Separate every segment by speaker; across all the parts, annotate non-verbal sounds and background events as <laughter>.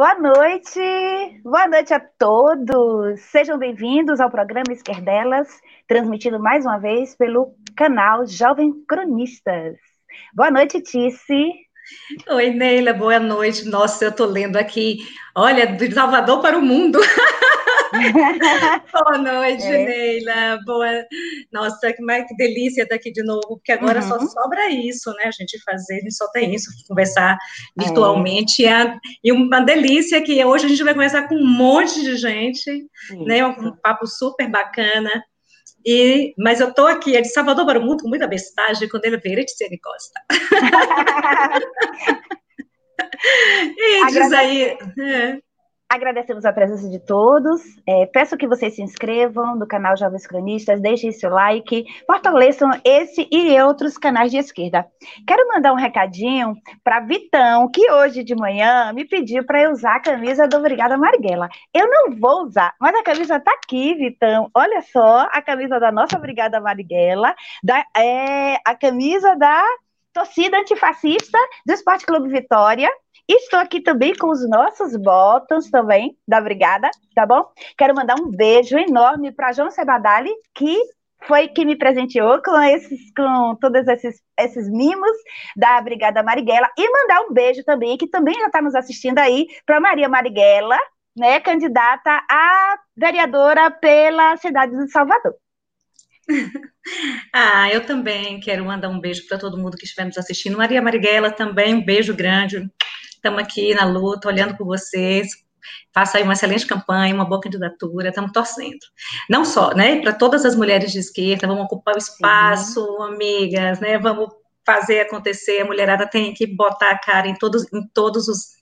Speaker 1: Boa noite, boa noite a todos. Sejam bem-vindos ao programa Esquerdelas, transmitido mais uma vez pelo canal Jovem Cronistas. Boa noite, Tice.
Speaker 2: Oi, Neila, boa noite. Nossa, eu estou lendo aqui, olha, de Salvador para o mundo. <laughs> Boa noite, é. Neila. Boa. Nossa, que, que delícia estar aqui de novo, porque agora uhum. só sobra isso, né? A gente fazer, a gente só tem isso, conversar virtualmente. É. E uma delícia que hoje a gente vai conversar com um monte de gente, né? Um, um papo super bacana. E, mas eu estou aqui, é de Salvador para o Mundo, com muita bestagem, quando ele veio, Tiziane Costa. <laughs> <laughs> e diz aí. É.
Speaker 1: Agradecemos a presença de todos. É, peço que vocês se inscrevam no canal Jovens Cronistas, deixem seu like, fortaleçam esse e outros canais de esquerda. Quero mandar um recadinho para Vitão, que hoje de manhã me pediu para eu usar a camisa do Obrigada Marighella. Eu não vou usar, mas a camisa está aqui, Vitão. Olha só, a camisa da nossa Obrigada Marighella, da, é, a camisa da torcida antifascista do Esporte Clube Vitória. Estou aqui também com os nossos botões também, da Brigada, tá bom? Quero mandar um beijo enorme para João Sebadali, que foi que me presenteou com esses, com todos esses, esses mimos da Brigada Marighella, e mandar um beijo também, que também já está nos assistindo aí, para Maria Marighella, né, candidata a vereadora pela cidade de Salvador. <laughs>
Speaker 2: Ah, eu também quero mandar um beijo para todo mundo que estiver nos assistindo. Maria Marighella também, um beijo grande. Estamos aqui na luta, olhando por vocês. Faça aí uma excelente campanha, uma boa candidatura, estamos torcendo. Não só, né, para todas as mulheres de esquerda, vamos ocupar o espaço, Sim. amigas, né, vamos fazer acontecer, a mulherada tem que botar a cara em todos, em todos os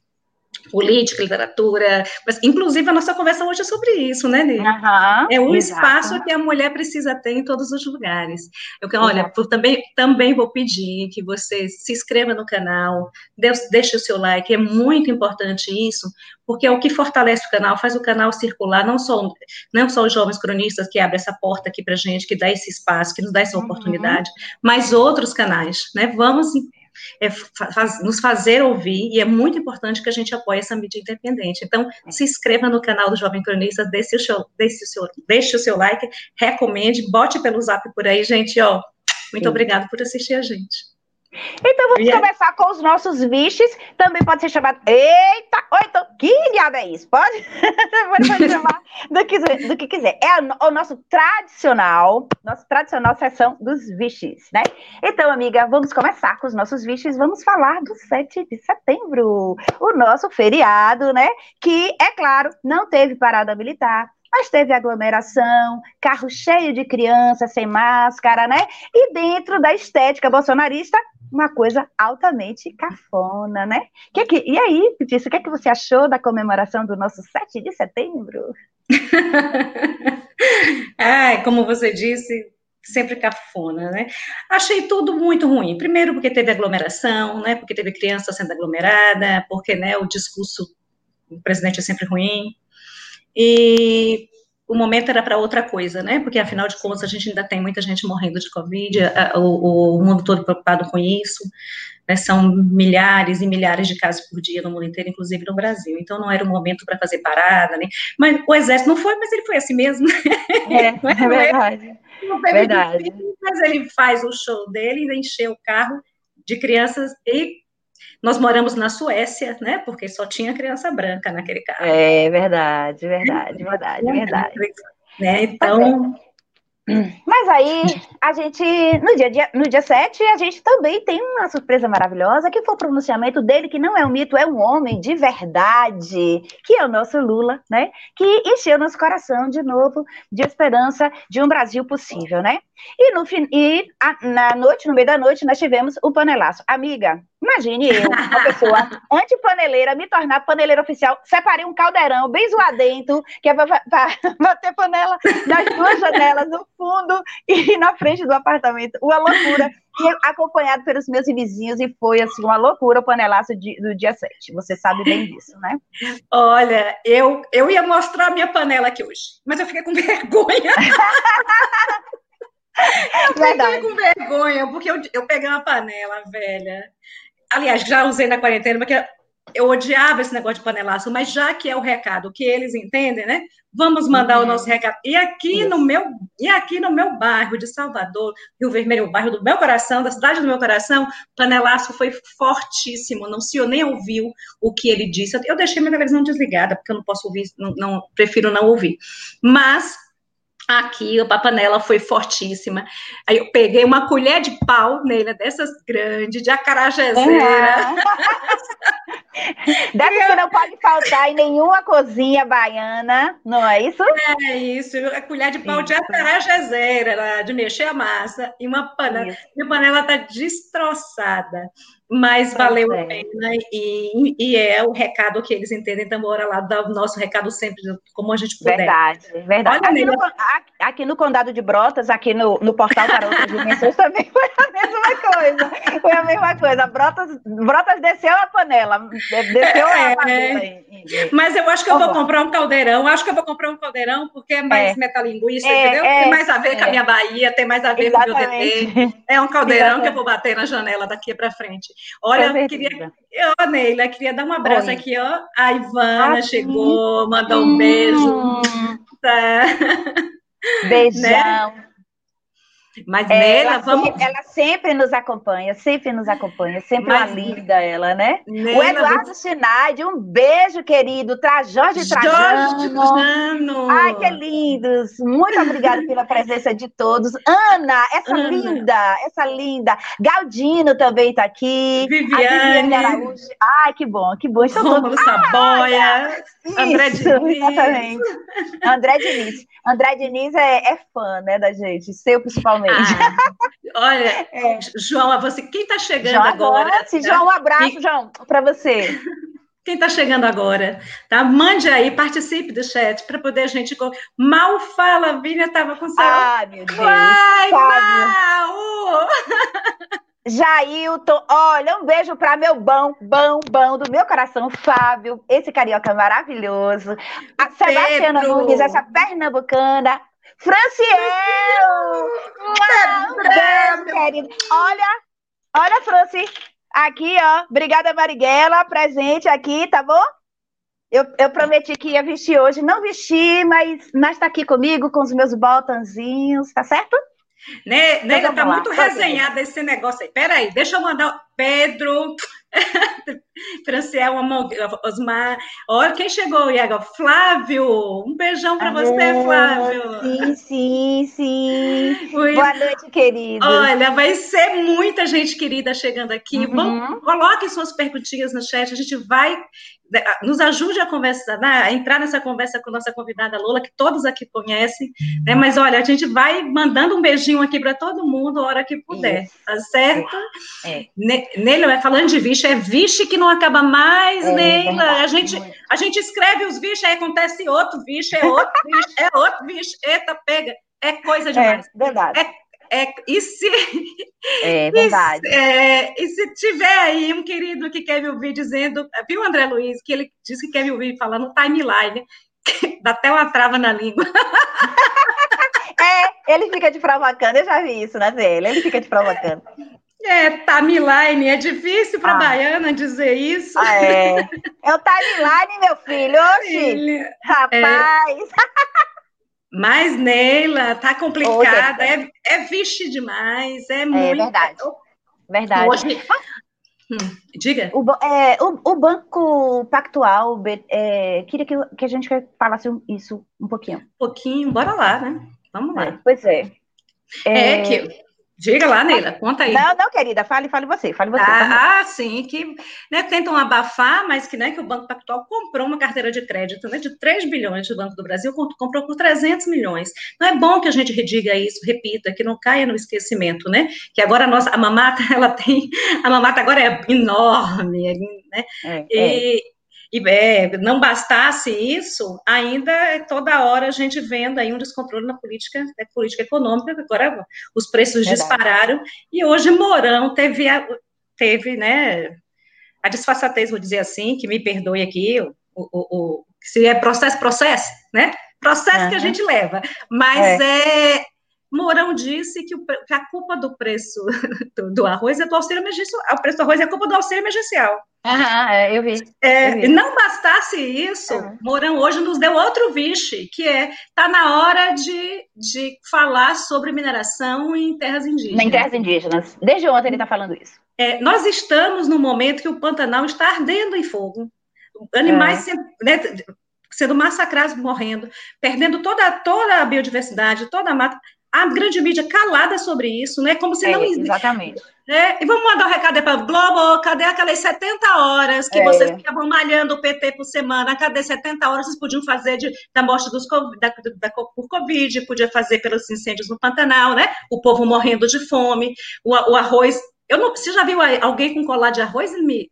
Speaker 2: política, literatura, mas inclusive a nossa conversa hoje é sobre isso, né, Ney? Uhum, é um exato. espaço que a mulher precisa ter em todos os lugares. Eu, olha, também, também vou pedir que você se inscreva no canal, deixe o seu like, é muito importante isso, porque é o que fortalece o canal, faz o canal circular, não só, não só os jovens cronistas que abrem essa porta aqui para gente, que dá esse espaço, que nos dá essa uhum. oportunidade, mas outros canais, né? Vamos é, faz, nos fazer ouvir, e é muito importante que a gente apoie essa mídia independente. Então, se inscreva no canal do Jovem Cronista, deixe o seu, deixe o seu, deixe o seu like, recomende, bote pelo zap por aí, gente, ó, muito Sim. obrigado por assistir a gente.
Speaker 1: Então vamos yeah. começar com os nossos viches. Também pode ser chamado. Eita! Ou então, que diabo é isso? <laughs> Pode? pode chamar do que, do que quiser. É o, o nosso tradicional, nossa tradicional sessão dos viches, né? Então, amiga, vamos começar com os nossos viches. Vamos falar do 7 de setembro, o nosso feriado, né? Que, é claro, não teve parada militar mas teve aglomeração, carro cheio de crianças sem máscara, né? E dentro da estética bolsonarista, uma coisa altamente cafona, né? Que que, e aí, Petícia, o que, é que você achou da comemoração do nosso 7 de setembro? <laughs>
Speaker 2: Ai, como você disse, sempre cafona, né? Achei tudo muito ruim. Primeiro porque teve aglomeração, né? Porque teve criança sendo aglomerada, porque, né, o discurso do presidente é sempre ruim. E o momento era para outra coisa, né? Porque afinal de contas a gente ainda tem muita gente morrendo de Covid, o, o, mundo todo preocupado com isso, né? São milhares e milhares de casos por dia no mundo inteiro, inclusive no Brasil. Então não era o momento para fazer parada, né? Mas o exército não foi, mas ele foi assim mesmo.
Speaker 1: É, é, <laughs> é verdade. Não teve verdade. Fim,
Speaker 2: mas ele faz o show dele, ainda encheu o carro de crianças e nós moramos na Suécia, né? Porque só tinha criança branca naquele carro.
Speaker 1: É verdade, verdade, verdade, verdade.
Speaker 2: Né? Então.
Speaker 1: Mas aí, a gente, no dia, no dia 7, a gente também tem uma surpresa maravilhosa, que foi o pronunciamento dele, que não é um mito, é um homem de verdade, que é o nosso Lula, né? Que encheu nosso coração de novo de esperança de um Brasil possível, né? E, no, e a, na noite, no meio da noite, nós tivemos o panelaço. Amiga, Imagine eu, uma pessoa antipaneleira, me tornar paneleira oficial, separei um caldeirão bem zoadento, que é para bater panela nas duas janelas, no fundo e na frente do apartamento. Uma loucura. E acompanhado pelos meus vizinhos, e foi assim, uma loucura o panelaço de, do dia 7. Você sabe bem disso, né?
Speaker 2: Olha, eu, eu ia mostrar a minha panela aqui hoje, mas eu fiquei com <laughs> vergonha. <laughs> Eu fiquei com vergonha, porque eu, eu peguei uma panela velha aliás, já usei na quarentena, porque eu odiava esse negócio de panelaço, mas já que é o recado que eles entendem, né? Vamos mandar uhum. o nosso recado. E aqui Isso. no meu, e aqui no meu bairro de Salvador, Rio Vermelho, o bairro do meu coração, da cidade do meu coração, panelaço foi fortíssimo. Não se eu nem ouviu o que ele disse. Eu deixei minha televisão desligada porque eu não posso ouvir, não, não prefiro não ouvir. Mas Aqui a panela foi fortíssima. Aí eu peguei uma colher de pau nele, dessas grandes, de acarajézeira.
Speaker 1: É. Dessa que não pode faltar em nenhuma cozinha baiana, não é isso?
Speaker 2: É isso, a colher de pau isso. de acarajézeira, de mexer a massa, e uma panela. E a panela está destroçada mas valeu é. a pena e, e, é o recado que eles entendem, então bora lá dar o nosso recado sempre, como a gente puder.
Speaker 1: Verdade, verdade. Aqui no, aqui no, Condado de Brotas, aqui no, no portal para outras dimensões também foi <laughs> a mesma coisa, foi a mesma coisa, Brotas, Brotas desceu a panela, desceu é, a panela.
Speaker 2: Mas eu acho que eu vou comprar um caldeirão, acho que eu vou comprar um caldeirão, porque é mais é. metalinguista, é, entendeu? É, tem mais a ver com a minha Bahia, tem mais a ver Exatamente. com o meu DT, é um caldeirão Exatamente. que eu vou bater na janela daqui para frente. Olha, eu queria. Eu, Neila, queria dar um abraço Oi. aqui, ó. A Ivana ah, chegou, mandou um beijo. Hum. <laughs> Tá. <laughs>
Speaker 1: Beijão. Né?
Speaker 2: Mas é,
Speaker 1: ela,
Speaker 2: vamos.
Speaker 1: Sempre, ela sempre nos acompanha, sempre nos acompanha, sempre Mas, uma linda ela, né? Nela, o Eduardo. Schneid, um beijo, querido. Tra Jorge Trajano. Jorge Trajano. Ai, que lindos. Muito obrigada pela presença de todos. Ana, essa Ana. linda, essa linda. Galdino também está aqui.
Speaker 2: Viviane. Araújo.
Speaker 1: Ai, que bom, que bom.
Speaker 2: Estou Rômulo todo... Saboia.
Speaker 1: Ah, André Diniz. Exatamente. André Diniz. André Diniz é, é fã, né, da gente, seu principalmente. Ah,
Speaker 2: olha, <laughs> é. João, você, quem está chegando João agora?
Speaker 1: Tá? João, um abraço, e... João, para você. <laughs>
Speaker 2: Quem está chegando agora, tá? Mande aí, participe do chat para poder a gente. Mal fala, Vina estava com seu.
Speaker 1: Ah, meu Deus.
Speaker 2: Vai, Mal! <laughs>
Speaker 1: Jailton, olha, um beijo para meu bom, bom, bom do meu coração, Fábio, esse carioca maravilhoso. A Sebastiana Nunes, essa pernambucana. Franciel! Querido. Olha, olha, Franci, aqui, ó. Obrigada, Marighella, presente aqui, tá bom? Eu, eu prometi que ia vestir hoje, não vesti, mas está aqui comigo com os meus botãozinhos, tá certo?
Speaker 2: Né, né tá muito resenhado esse negócio aí. Peraí, deixa eu mandar. Pedro, Franciel, Osmar. Olha quem chegou, Iago. Flávio, um beijão para você, Flávio.
Speaker 1: Sim, sim, sim. Boa noite, querido.
Speaker 2: Olha, vai ser muita gente querida chegando aqui. Uhum. Bom, coloque suas perguntinhas no chat, a gente vai nos ajude a conversar, né, a entrar nessa conversa com nossa convidada Lula, que todos aqui conhecem, né? Mas olha, a gente vai mandando um beijinho aqui para todo mundo a hora que puder, Isso. tá certo? É. Neila, falando de vixe, é vixe que não acaba mais, é, Neila. a gente, a gente escreve os vixe, aí acontece outro vixe, é outro vixe, é outro vixe, eita, pega. É coisa é, demais.
Speaker 1: É, verdade.
Speaker 2: É é, e se.
Speaker 1: É verdade.
Speaker 2: E, é, e se tiver aí um querido que quer me ouvir dizendo, viu, André Luiz, que ele disse que quer me ouvir falando timeline, <laughs> dá até uma trava na língua. <laughs>
Speaker 1: É, ele fica te provocando, eu já vi isso na dele, ele fica te provocando.
Speaker 2: É, timeline, é difícil para ah. Baiana dizer isso.
Speaker 1: Ah, é. é o timeline, meu filho, oxi, rapaz. É. <laughs>
Speaker 2: Mas, Neila, tá complicada, é, é vixe demais, é, é muito.
Speaker 1: É verdade. Verdade. Hoje...
Speaker 2: Hum, diga.
Speaker 1: O, é, o, o, Banco Pactual, é, queria que, que a gente falasse isso um pouquinho. Um
Speaker 2: pouquinho, bora lá, né? Vamos lá.
Speaker 1: É, pois é.
Speaker 2: É, que Diga lá, Neila, conta aí.
Speaker 1: Não, não, querida, fale, fale você, fale você.
Speaker 2: Ah, ah sim, que né, tentam abafar, mas que, né, que o Banco Pactual comprou uma carteira de crédito né, de 3 bilhões do Banco do Brasil, comprou por 300 milhões. Não é bom que a gente rediga isso, repita, que não caia no esquecimento, né? Que agora a nossa, a mamata, <laughs> ela tem, a mamata agora é enorme, né? É, e, é e é, não bastasse isso, ainda é toda hora a gente vendo aí um descontrole na política, na política econômica, agora os preços Verdade. dispararam, e hoje Mourão teve, a, teve né, a disfarçatez, vou dizer assim, que me perdoe aqui, o, o, o se é processo, processo, né? Processo uhum. que a gente leva, mas é, é Mourão disse que, o, que, a culpa do preço <laughs> do, do, arroz é do auxílio emergencial. O preço do arroz é a culpa do auxílio emergencial.
Speaker 1: Aham, é, eu vi.
Speaker 2: É,
Speaker 1: eu vi.
Speaker 2: Não bastasse isso, uhum. Mourão hoje nos deu outro vixe, que é tá na hora de, de falar sobre mineração em terras indígenas.
Speaker 1: Em terras indígenas. Desde ontem ele está falando isso.
Speaker 2: É, nós estamos no momento que o Pantanal está ardendo em fogo. Animais é. sendo, né, sendo massacrados, morrendo, perdendo toda, toda a biodiversidade, toda a mata a grande mídia calada sobre isso, né? Como se é, não
Speaker 1: existe. Exatamente.
Speaker 2: É, e vamos mandar um recado para o Globo, cadê aquelas 70 horas que é. vocês ficavam malhando o PT por semana? Cadê 70 horas vocês podiam fazer de, da morte dos, da, da, por Covid, podia fazer pelos incêndios no Pantanal, né? O povo morrendo de fome, o, o arroz. Eu não, você já viu alguém com colar de arroz? Me,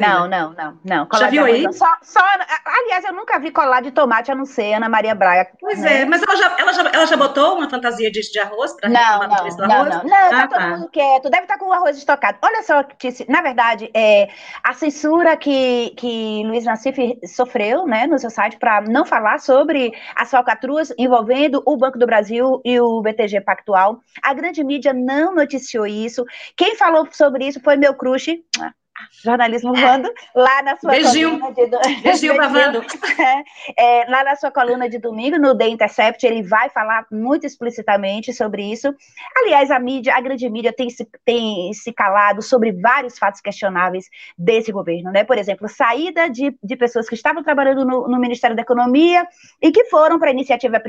Speaker 1: não, não, não, não.
Speaker 2: Colar Já viu aí?
Speaker 1: Só, só, aliás, eu nunca vi colar de tomate, a não ser Ana Maria Braga.
Speaker 2: Pois né? é, mas ela já, ela, já, ela já botou uma fantasia de, de arroz para
Speaker 1: não, não, não, não, não, não, tá ah, todo tá. mundo quieto, deve estar tá com o arroz estocado. Olha só, na verdade, é, a censura que, que Luiz Nassif sofreu, né, no seu site, para não falar sobre as falcatruas envolvendo o Banco do Brasil e o BTG Pactual, a grande mídia não noticiou isso. Quem falou sobre isso foi meu crush, jornalismo Vando, lá na sua
Speaker 2: Beijinho. coluna de Beijinho Vando. <laughs>
Speaker 1: É, é, lá na sua coluna de domingo, no The Intercept, ele vai falar muito explicitamente sobre isso. Aliás, a mídia, a grande mídia tem se, tem se calado sobre vários fatos questionáveis desse governo, né? Por exemplo, saída de, de pessoas que estavam trabalhando no, no Ministério da Economia e que foram para a iniciativa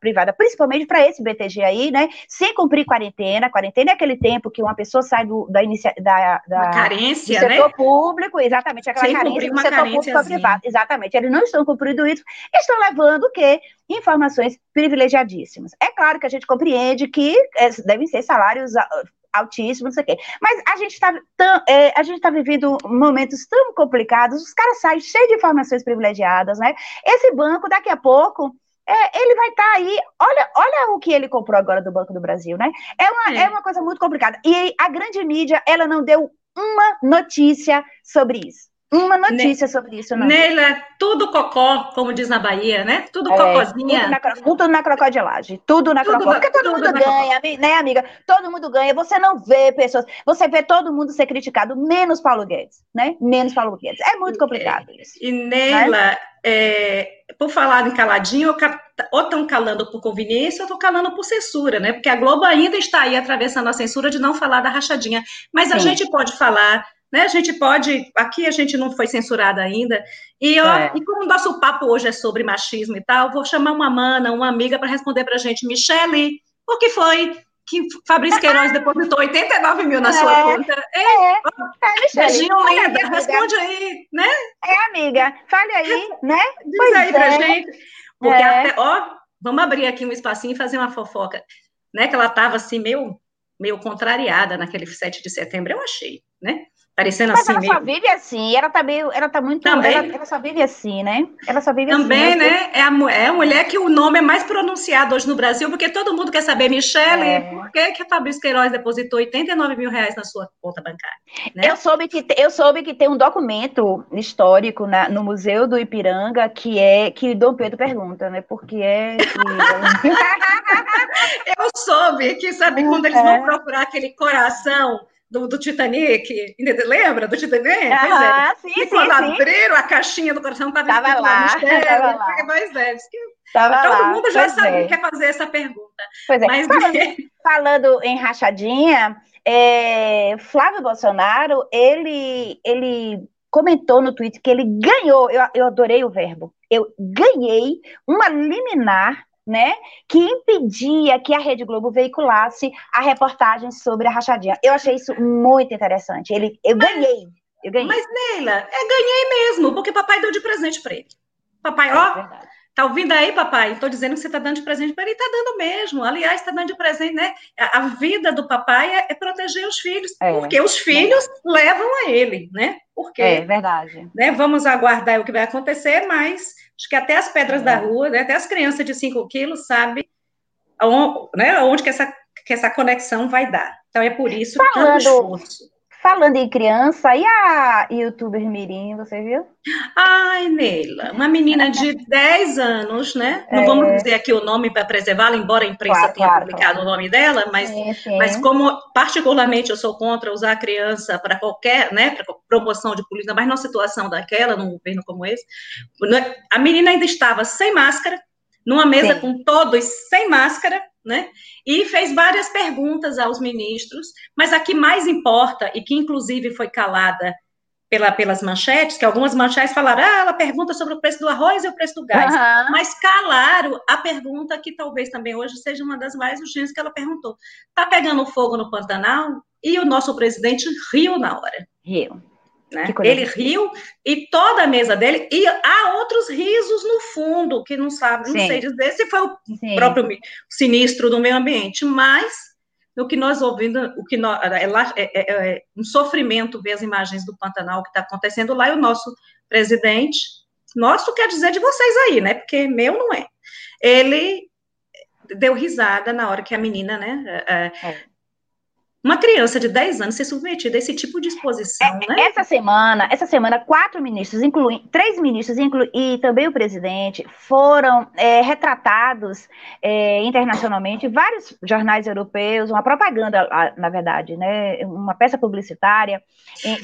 Speaker 1: privada, principalmente para esse BTG aí, né? Sem cumprir quarentena. Quarentena é aquele tempo que uma pessoa sai do, da, inicia, da, da
Speaker 2: carência, né?
Speaker 1: Setor público, exatamente, aquela Sem carência do setor público privado. Exatamente, eles não estão cumprindo isso, estão levando o quê? Informações privilegiadíssimas. É claro que a gente compreende que é, devem ser salários altíssimos, não sei o quê. Mas a gente está é, a gente está vivendo momentos tão complicados, os caras saem cheios de informações privilegiadas, né? Esse banco, daqui a pouco, é, ele vai estar tá aí. Olha, olha o que ele comprou agora do Banco do Brasil, né? É uma, é. é uma coisa muito complicada. E a grande mídia, ela não deu uma notícia sobre isso. Uma notícia ne sobre isso. Não.
Speaker 2: Neila, tudo cocó, como diz na Bahia, né? Tudo é, cocôzinha.
Speaker 1: Tudo na, tudo na crocodilagem. Tudo na tudo crocodilagem. Porque todo mundo ganha, né, amiga? Todo mundo ganha. Você não vê pessoas. Você vê todo mundo ser criticado, menos Paulo Guedes, né? Menos Paulo Guedes. É muito complicado isso.
Speaker 2: E, Neila, né? é, por falar em caladinho, ou estão calando por conveniência ou estão calando por censura, né? Porque a Globo ainda está aí atravessando a censura de não falar da rachadinha. Mas Sim. a gente pode falar né? A gente pode, aqui a gente não foi censurada ainda, e, ó, é. e como o nosso papo hoje é sobre machismo e tal, vou chamar uma mana, uma amiga para responder para a gente, Michele, o que foi que Fabrício <laughs> Queiroz depositou 89 mil na é, sua conta?
Speaker 1: É, é, é
Speaker 2: Beijinho, linda, responde aí, né?
Speaker 1: É, amiga, fale aí, né?
Speaker 2: Diz pois aí pra é. gente, porque é. até, ó, vamos abrir aqui um espacinho e fazer uma fofoca, né, que ela estava assim, meio, meio contrariada naquele 7 de setembro, eu achei, né? Parecendo
Speaker 1: Mas
Speaker 2: assim.
Speaker 1: Ela meio... só vive assim, ela tá meio. Ela tá muito. Também. Ela, ela só vive assim, né? Ela só vive
Speaker 2: Também,
Speaker 1: assim.
Speaker 2: Também, né? É a, é a mulher que o nome é mais pronunciado hoje no Brasil, porque todo mundo quer saber, Michele, é. por que, que a Fabrício Queiroz depositou 89 mil reais na sua conta bancária? Né?
Speaker 1: Eu, soube que, eu soube que tem um documento histórico na, no Museu do Ipiranga que é que Dom Pedro pergunta, né? Por que é que. <laughs>
Speaker 2: eu soube que, sabe, quando eles vão é. procurar aquele coração do, do Titanic, lembra do Titanic?
Speaker 1: Ah, é. sim,
Speaker 2: e quando
Speaker 1: sim,
Speaker 2: abriram a caixinha do coração, estava
Speaker 1: escrito lá, mistério, tava lá.
Speaker 2: Pois é, tava todo lá, mundo já sabe é. quer fazer essa pergunta.
Speaker 1: Pois é. Mas, falando, <laughs> falando em rachadinha, é, Flávio Bolsonaro, ele, ele comentou no Twitter que ele ganhou, eu, eu adorei o verbo, eu ganhei uma liminar né, que impedia que a Rede Globo veiculasse a reportagem sobre a rachadinha. Eu achei isso muito interessante. Ele, eu mas, ganhei, eu ganhei.
Speaker 2: Mas Neila, é ganhei mesmo, porque papai deu de presente para ele. Papai, é, ó, verdade. Tá ouvindo aí, papai? Estou dizendo que você está dando de presente para ele. Está dando mesmo. Aliás, está dando de presente, né? A, a vida do papai é, é proteger os filhos, é, porque os filhos é. levam a ele, né? Porque,
Speaker 1: é verdade.
Speaker 2: Né, vamos aguardar o que vai acontecer, mas acho que até as pedras da é. rua, né, até as crianças de 5 quilos sabem onde, né, onde que, essa, que essa conexão vai dar. Então é por isso
Speaker 1: falando, Falando em criança, e a youtuber Mirim, você viu?
Speaker 2: Ai, Neila, uma menina de <laughs> 10 anos, né? Não é... vamos dizer aqui o nome para preservá-la, embora a imprensa claro, tenha claro, publicado claro. o nome dela, mas, sim, sim. mas como particularmente eu sou contra usar a criança para qualquer, né, para promoção de política, mas numa situação daquela, num governo como esse, né, a menina ainda estava sem máscara, numa mesa sim. com todos sem máscara, né? E fez várias perguntas aos ministros, mas a que mais importa, e que inclusive foi calada pela, pelas manchetes, que algumas manchetes falaram, ah, ela pergunta sobre o preço do arroz e o preço do gás, uhum. mas calaram a pergunta que talvez também hoje seja uma das mais urgentes que ela perguntou. Está pegando fogo no Pantanal? E o nosso presidente riu na hora.
Speaker 1: Riu.
Speaker 2: Né? Ele riu e toda a mesa dele, e há outros risos no fundo, que não sabe, não Sim. sei dizer se foi o Sim. próprio sinistro do meio ambiente, mas o que nós ouvimos, o que nós, é, é, é, é um sofrimento ver as imagens do Pantanal que está acontecendo lá, e o nosso presidente, nosso quer dizer de vocês aí, né? Porque meu não é. Ele deu risada na hora que a menina, né? É, é uma criança de 10 anos ser submetida a esse tipo de exposição, é, né?
Speaker 1: Essa semana, essa semana, quatro ministros, incluindo três ministros, inclu, e também o presidente, foram é, retratados é, internacionalmente, vários jornais europeus, uma propaganda, na verdade, né? Uma peça publicitária,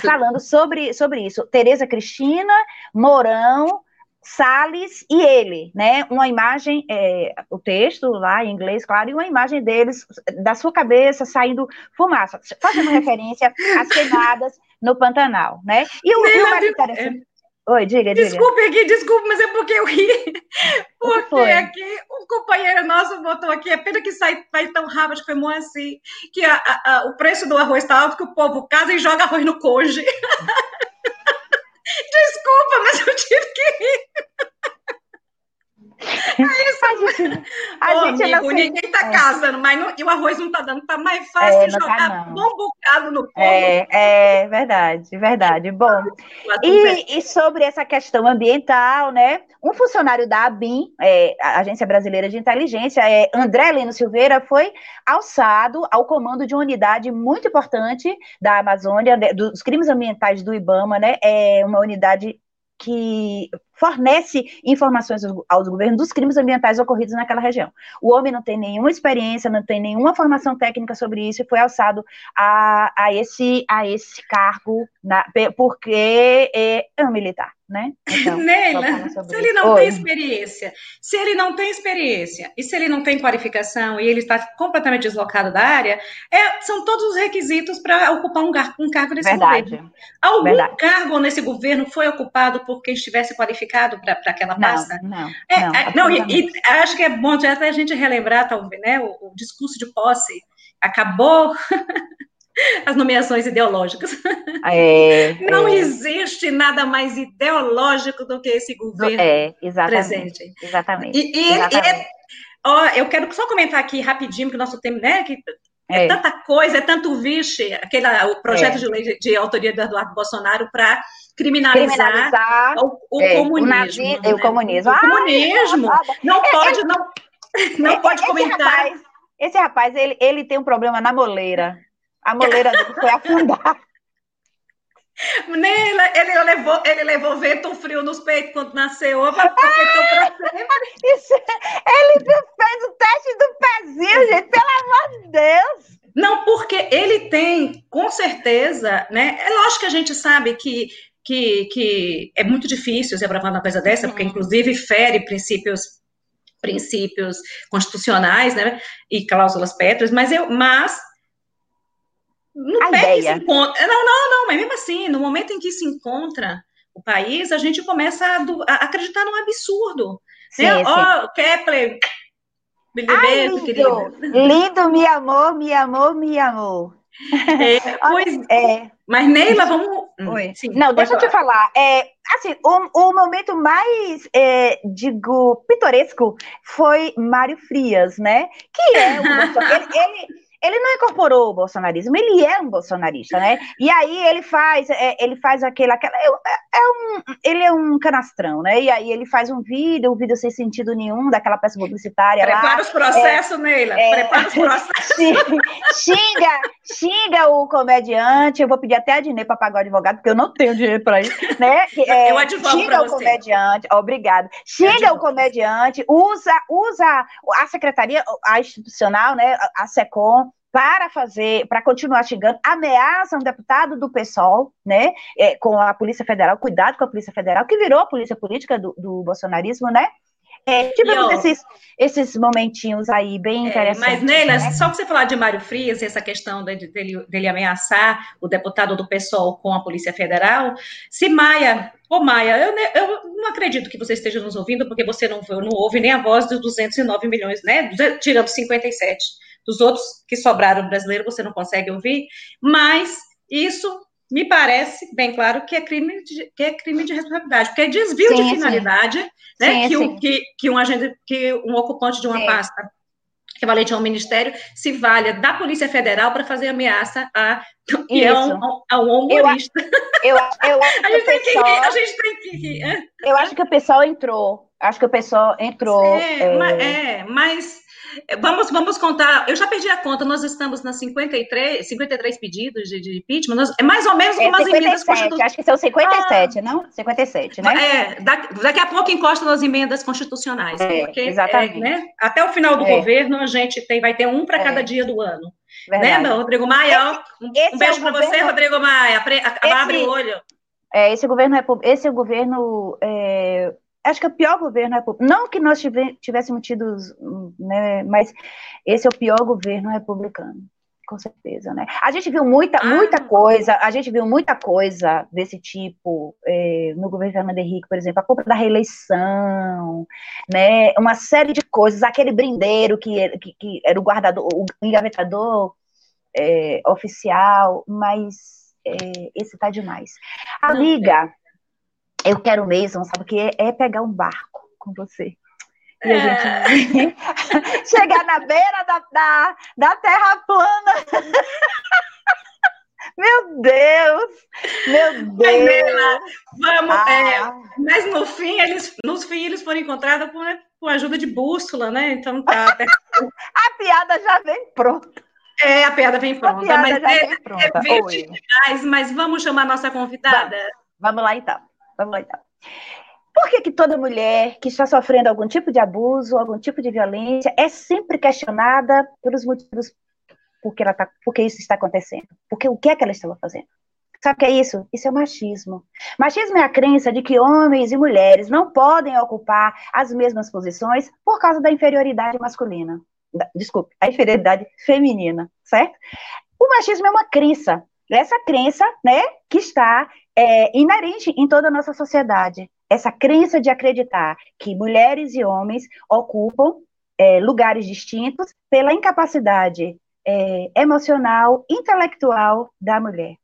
Speaker 1: falando sobre, sobre isso. Tereza Cristina, Mourão, Salles e ele, né? Uma imagem, é, o texto lá em inglês, claro, e uma imagem deles, da sua cabeça saindo fumaça, fazendo <laughs> referência às queimadas no Pantanal, né? E o, e o mais interessante. Oi, diga,
Speaker 2: diga. Desculpe aqui, desculpe, mas é porque eu ri. <laughs> Porque aqui um companheiro nosso botou aqui, é pena que sai, vai tão rápido, que foi assim, que a, a, a, o preço do arroz está alto, que o povo casa e joga arroz no coje. <laughs> Desculpa, mas eu tive que rir. É isso. A gente, a Ô, gente amigo, ninguém tá é. casando, mas não, e o arroz não tá dando, tá mais fácil é, jogar tá, um bocado no fogo.
Speaker 1: É, é verdade, verdade. Bom, e, e, sobre essa questão ambiental, né? Um funcionário da ABIN, é, a Agência Brasileira de Inteligência, é, André Lino Silveira, foi alçado ao comando de uma unidade muito importante da Amazônia, dos crimes ambientais do IBAMA, né? É uma unidade que fornece informações aos governos dos crimes ambientais ocorridos naquela região. O homem não tem nenhuma experiência, não tem nenhuma formação técnica sobre isso e foi alçado a, a, esse, a esse cargo na, porque é, é um militar né?
Speaker 2: Então, <laughs> Neila, se ele não Oi. tem experiência, se ele não tem experiência e se ele não tem qualificação e ele está completamente deslocado da área, é, são todos os requisitos para ocupar um, um, cargo nesse Verdade. governo. Algum Verdade. cargo nesse governo foi ocupado por quem estivesse qualificado para aquela pasta?
Speaker 1: Não, não. É, não,
Speaker 2: é, não e, e, acho que é bom até a gente relembrar, talvez, né, o, o discurso de posse acabou <laughs> as nomeações ideológicas. É, <laughs> não é. existe nada mais ideológico do que esse governo é, exatamente, presente.
Speaker 1: Exatamente.
Speaker 2: E, e,
Speaker 1: exatamente.
Speaker 2: Ó, eu quero só comentar aqui rapidinho, que o nosso tempo, né? Que é, é tanta coisa, é tanto vixe, aquele, o projeto é. de lei de, de autoria do Eduardo Bolsonaro para criminalizar, criminalizar, o, o
Speaker 1: é,
Speaker 2: comunismo. O,
Speaker 1: nazi, né? o comunismo.
Speaker 2: O comunismo. Ah, não pode, não, não pode comentar.
Speaker 1: Rapaz, esse rapaz, ele, ele tem um problema na moleira. A moleira dele foi afundar. <laughs>
Speaker 2: Nela, ele levou, ele levou vento frio nos peitos quando nasceu. Ah, <laughs>
Speaker 1: isso, ele fez o teste do pezinho, gente, pelo amor de Deus.
Speaker 2: Não, porque ele tem, com certeza, né? É lógico que a gente sabe que, que, que é muito difícil se aprovar uma coisa dessa, porque inclusive fere princípios princípios constitucionais, né? E cláusulas pétreas, mas eu, mas
Speaker 1: no a ideia.
Speaker 2: Encontra, não, não, não, mas mesmo assim, no momento em que se encontra o país, a gente começa a, a acreditar num absurdo. Sim, né? Ó, oh, Kepler,
Speaker 1: Ai, lindo, querido. lindo, me amou, me amou, me amou.
Speaker 2: É, <laughs> pois, é. Mas Neila, vamos.
Speaker 1: Hum, Oi. Sim, não, deixa falar. eu te falar. É, assim, o, o momento mais, é, digo, pitoresco foi Mário Frias, né? Que é o ele, ele ele não incorporou o bolsonarismo, ele é um bolsonarista, né? E aí ele faz, é, ele faz aquele, aquela, é, é, um, ele é um canastrão, né? E aí ele faz um vídeo, um vídeo sem sentido nenhum daquela peça publicitária
Speaker 2: Prepara lá. os processos, é, Neila, é, prepara os processos. <laughs>
Speaker 1: xinga, xinga o comediante, eu vou pedir até a Dinê para pagar o advogado, porque eu não tenho dinheiro para isso, né?
Speaker 2: É, eu advogo
Speaker 1: xinga o
Speaker 2: você.
Speaker 1: comediante, obrigado. Xinga o comediante, usa, usa a secretaria, a institucional, né? A SECOM, para fazer, para continuar xingando, ameaça um deputado do PSOL, né, é, com a Polícia Federal, cuidado com a Polícia Federal, que virou a polícia política do, do bolsonarismo, né? É, tivemos esses, esses momentinhos aí bem é, interessantes.
Speaker 2: mas, Neila, né? só que você falar de Mário Frias, essa questão dele, dele, dele, ameaçar o deputado do PSOL com a Polícia Federal, se Maia, ô Maia, eu, eu não acredito que você esteja nos ouvindo, porque você não, não ouve nem a voz dos 209 milhões, né, tirando 57 dos outros que sobraram brasileiro, você não consegue ouvir, mas isso me parece bem claro que é crime de, que é crime de responsabilidade, porque é desvio sim, de finalidade, sim. né? Sim, que, um, que, que, um agente, que um ocupante de uma pasta equivalente a um ministério se valha da Polícia Federal para fazer ameaça a, é um, a um humorista.
Speaker 1: Eu, eu, eu <laughs> acho a, gente tem pessoal, que, a gente tem que Eu acho que o pessoal entrou. Acho que o pessoal entrou.
Speaker 2: É, é... Mas, é, mas Vamos, vamos contar. Eu já perdi a conta, nós estamos nas 53, 53 pedidos de, de impeachment. Nós, é mais ou menos como é, as emendas
Speaker 1: constitucionais. Acho que são 57, ah, não? 57, né?
Speaker 2: É, daqui, a pouco encosta nas emendas constitucionais.
Speaker 1: É, porque, exatamente.
Speaker 2: É, né, até o final do é. governo, a gente tem, vai ter um para cada é. dia do ano. Verdade. Lembra, Rodrigo Maia? Um, um beijo para você, Rodrigo Maia. esse, abre o olho.
Speaker 1: É, esse governo, esse governo é, acho que é o pior governo republicano. Não que nós tivéssemos tido, né, mas esse é o pior governo republicano, com certeza, né? A gente viu muita, ah. muita coisa, a gente viu muita coisa desse tipo é, no governo Fernando Henrique, por exemplo, a compra da reeleição, né? Uma série de coisas, aquele brindeiro que, que, que era o guardador, o engavetador é, oficial, mas é, esse tá demais. A Liga eu quero mesmo, sabe o que é? É pegar um barco com você. E a gente é. <laughs> chegar na beira da, da, da terra plana. <laughs> Meu Deus! Meu Deus!
Speaker 2: vamos, ah. é, mas no fim, eles, nos fim, eles foram encontrados com, com a ajuda de bússola, né? Então tá. <laughs>
Speaker 1: a piada já vem pronta.
Speaker 2: É, a piada vem pronta. A piada mas já é, vem pronta. É demais, mas vamos chamar a nossa convidada?
Speaker 1: Vamos, vamos lá então. Vamos então. Por que, que toda mulher que está sofrendo algum tipo de abuso, algum tipo de violência, é sempre questionada pelos motivos por que, ela tá, por que isso está acontecendo? Porque o que é que ela estava fazendo? Sabe o que é isso? Isso é machismo. Machismo é a crença de que homens e mulheres não podem ocupar as mesmas posições por causa da inferioridade masculina. Desculpe, a inferioridade feminina, certo? O machismo é uma crença. Essa crença, né, que está é, inerente em toda a nossa sociedade. Essa crença de acreditar que mulheres e homens ocupam é, lugares distintos pela incapacidade é, emocional, intelectual da mulher.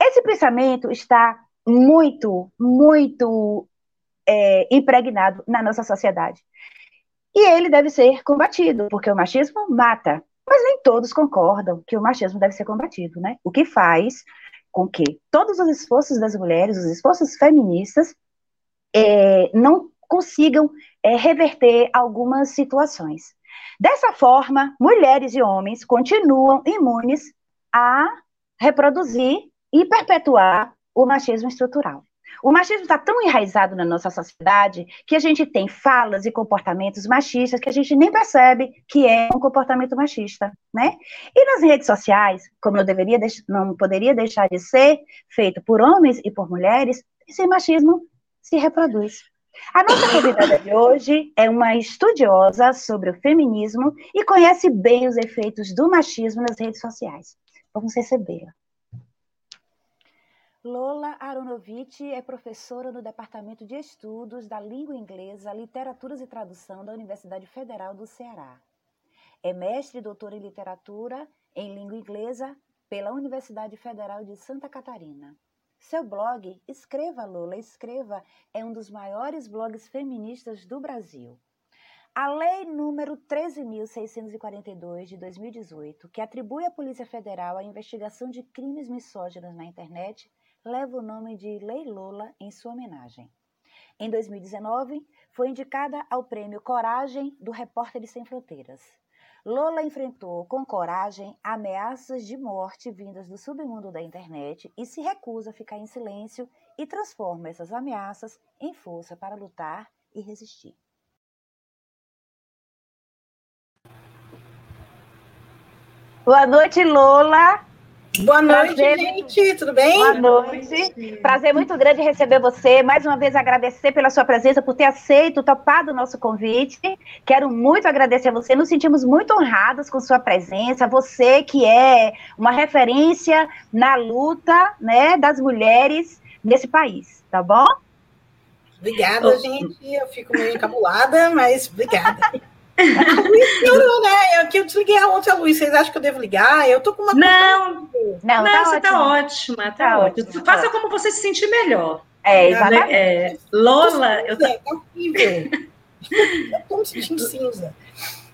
Speaker 1: Esse pensamento está muito, muito é, impregnado na nossa sociedade. E ele deve ser combatido, porque o machismo mata. Mas nem todos concordam que o machismo deve ser combatido, né? O que faz com que todos os esforços das mulheres, os esforços feministas, é, não consigam é, reverter algumas situações. Dessa forma, mulheres e homens continuam imunes a reproduzir e perpetuar o machismo estrutural. O machismo está tão enraizado na nossa sociedade que a gente tem falas e comportamentos machistas que a gente nem percebe que é um comportamento machista, né? E nas redes sociais, como não deveria, não poderia deixar de ser feito por homens e por mulheres, esse machismo se reproduz. A nossa convidada de hoje é uma estudiosa sobre o feminismo e conhece bem os efeitos do machismo nas redes sociais. Vamos recebê-la. Lola Aronovitch é professora no Departamento de Estudos da Língua Inglesa, Literaturas e Tradução da Universidade Federal do Ceará. É mestre e doutora em Literatura em Língua Inglesa pela Universidade Federal de Santa Catarina. Seu blog, Escreva Lola, Escreva, é um dos maiores blogs feministas do Brasil. A Lei número 13.642 de 2018, que atribui à Polícia Federal a investigação de crimes misóginos na internet, leva o nome de Lei Lola em sua homenagem. Em 2019, foi indicada ao prêmio Coragem do Repórteres Sem Fronteiras. Lola enfrentou com coragem ameaças de morte vindas do submundo da internet e se recusa a ficar em silêncio e transforma essas ameaças em força para lutar e resistir. Boa noite, Lola.
Speaker 3: Boa noite, Prazer. gente. Tudo bem?
Speaker 1: Boa noite. Prazer muito grande receber você. Mais uma vez agradecer pela sua presença, por ter aceito, topado o nosso convite. Quero muito agradecer a você. Nos sentimos muito honrados com sua presença. Você que é uma referência na luta, né, das mulheres nesse país, tá bom?
Speaker 3: Obrigada, gente. Eu fico meio encabulada, mas obrigada. <laughs> Piorou, né? Eu, que eu desliguei a outra luz. Vocês acham que eu devo ligar? Eu tô com uma.
Speaker 2: Não, não, não tá você tá ótima, tá, tá ótima. ótima. Faça como você se sentir melhor.
Speaker 1: É, exatamente.
Speaker 2: É, Lola,
Speaker 3: eu tô. É horrível. eu tô me sentindo <laughs> cinza.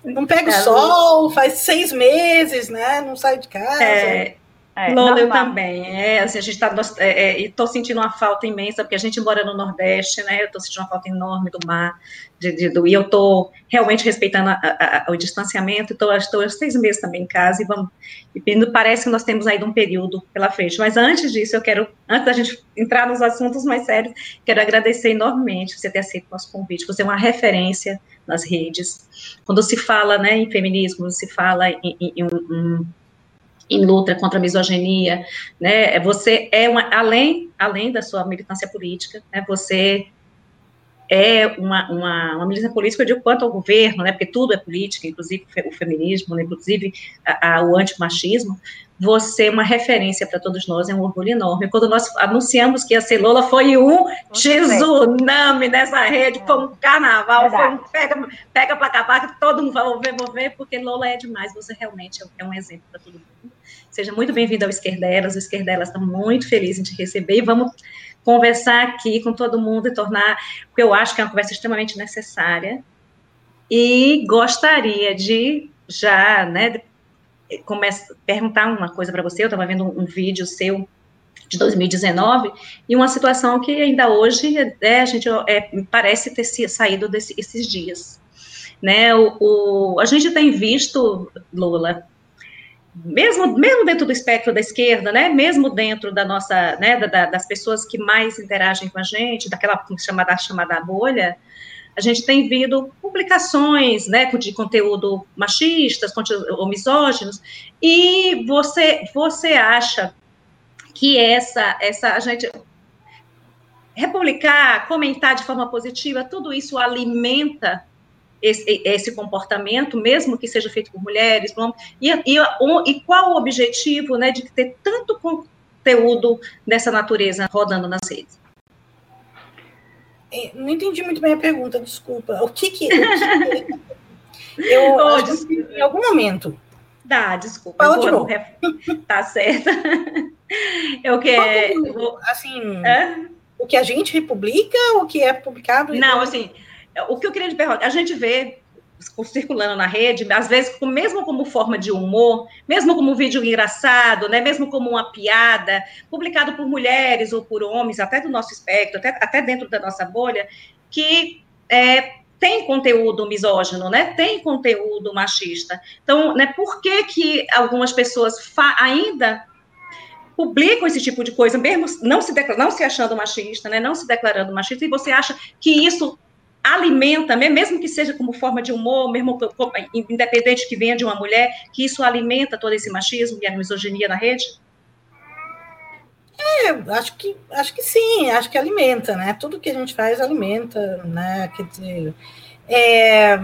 Speaker 3: Não pega o é, sol, faz seis meses, né? Não sai de casa.
Speaker 2: É, é, Lola, eu também. É, assim, a gente está. É, é, estou sentindo uma falta imensa, porque a gente mora no Nordeste, né? Eu estou sentindo uma falta enorme do mar, de, de, do, e eu estou realmente respeitando a, a, a, o distanciamento. Estou estou seis meses também em casa e vamos. E parece que nós temos aí um período pela frente. Mas antes disso, eu quero, antes da gente entrar nos assuntos mais sérios, quero agradecer enormemente você ter aceito o nosso convite. Você é uma referência nas redes. Quando se fala né, em feminismo, se fala em, em, em um em luta contra a misoginia, né? Você é uma, além, além da sua militância política, né? Você é uma, uma, uma militância política, digo, quanto ao governo, né? Porque tudo é política, inclusive o feminismo, né? inclusive a, a, o antimachismo. Você é uma referência para todos nós, é um orgulho enorme. Quando nós anunciamos que a Celola foi um tsunami nessa rede, foi um carnaval, Verdade. foi um pega, pega para acabar, que todo mundo vai ver, vou ver, porque Lola é demais, você realmente é um exemplo para todo mundo. Seja muito bem-vindo ao Esquerdelas. O Esquerdelas está muito feliz em te receber e vamos conversar aqui com todo mundo e tornar, porque eu acho que é uma conversa extremamente necessária. E gostaria de já, né, começar, perguntar uma coisa para você. Eu estava vendo um, um, vídeo seu de 2019 e uma situação que ainda hoje é, a gente é, parece ter saído desses dias. Né, o, o, a gente tem visto, Lula, mesmo, mesmo dentro do espectro da esquerda, né, mesmo dentro da nossa, né, da, das pessoas que mais interagem com a gente, daquela chamada, chamada bolha, a gente tem visto publicações, né, de conteúdo machistas, ou misóginos, e você, você acha que essa, essa, a gente republicar, comentar de forma positiva, tudo isso alimenta esse, esse, comportamento, mesmo que seja feito por mulheres, e, e, e, qual o objetivo né, de ter tanto conteúdo dessa natureza rodando nas redes?
Speaker 3: É, não entendi muito bem a pergunta, desculpa. O que que. <laughs> eu, oh, desculpa. em algum momento.
Speaker 2: Dá, desculpa. Fala de novo. Tá certo. <laughs> Eu quero.
Speaker 3: Assim. É? O que a gente republica, o que é publicado?
Speaker 2: Não, assim o que eu queria te perguntar, a gente vê circulando na rede, às vezes mesmo como forma de humor, mesmo como vídeo engraçado, né, mesmo como uma piada, publicado por mulheres ou por homens, até do nosso espectro, até, até dentro da nossa bolha, que é, tem conteúdo misógino, né, tem conteúdo machista. Então, né, por que que algumas pessoas ainda publicam esse tipo de coisa, mesmo não se, não se achando machista, né, não se declarando machista, e você acha que isso alimenta, mesmo que seja como forma de humor, mesmo independente que venha de uma mulher, que isso alimenta todo esse machismo e a misoginia na rede?
Speaker 3: É, acho que, acho que sim, acho que alimenta, né? Tudo que a gente faz alimenta, né? Quer dizer, é,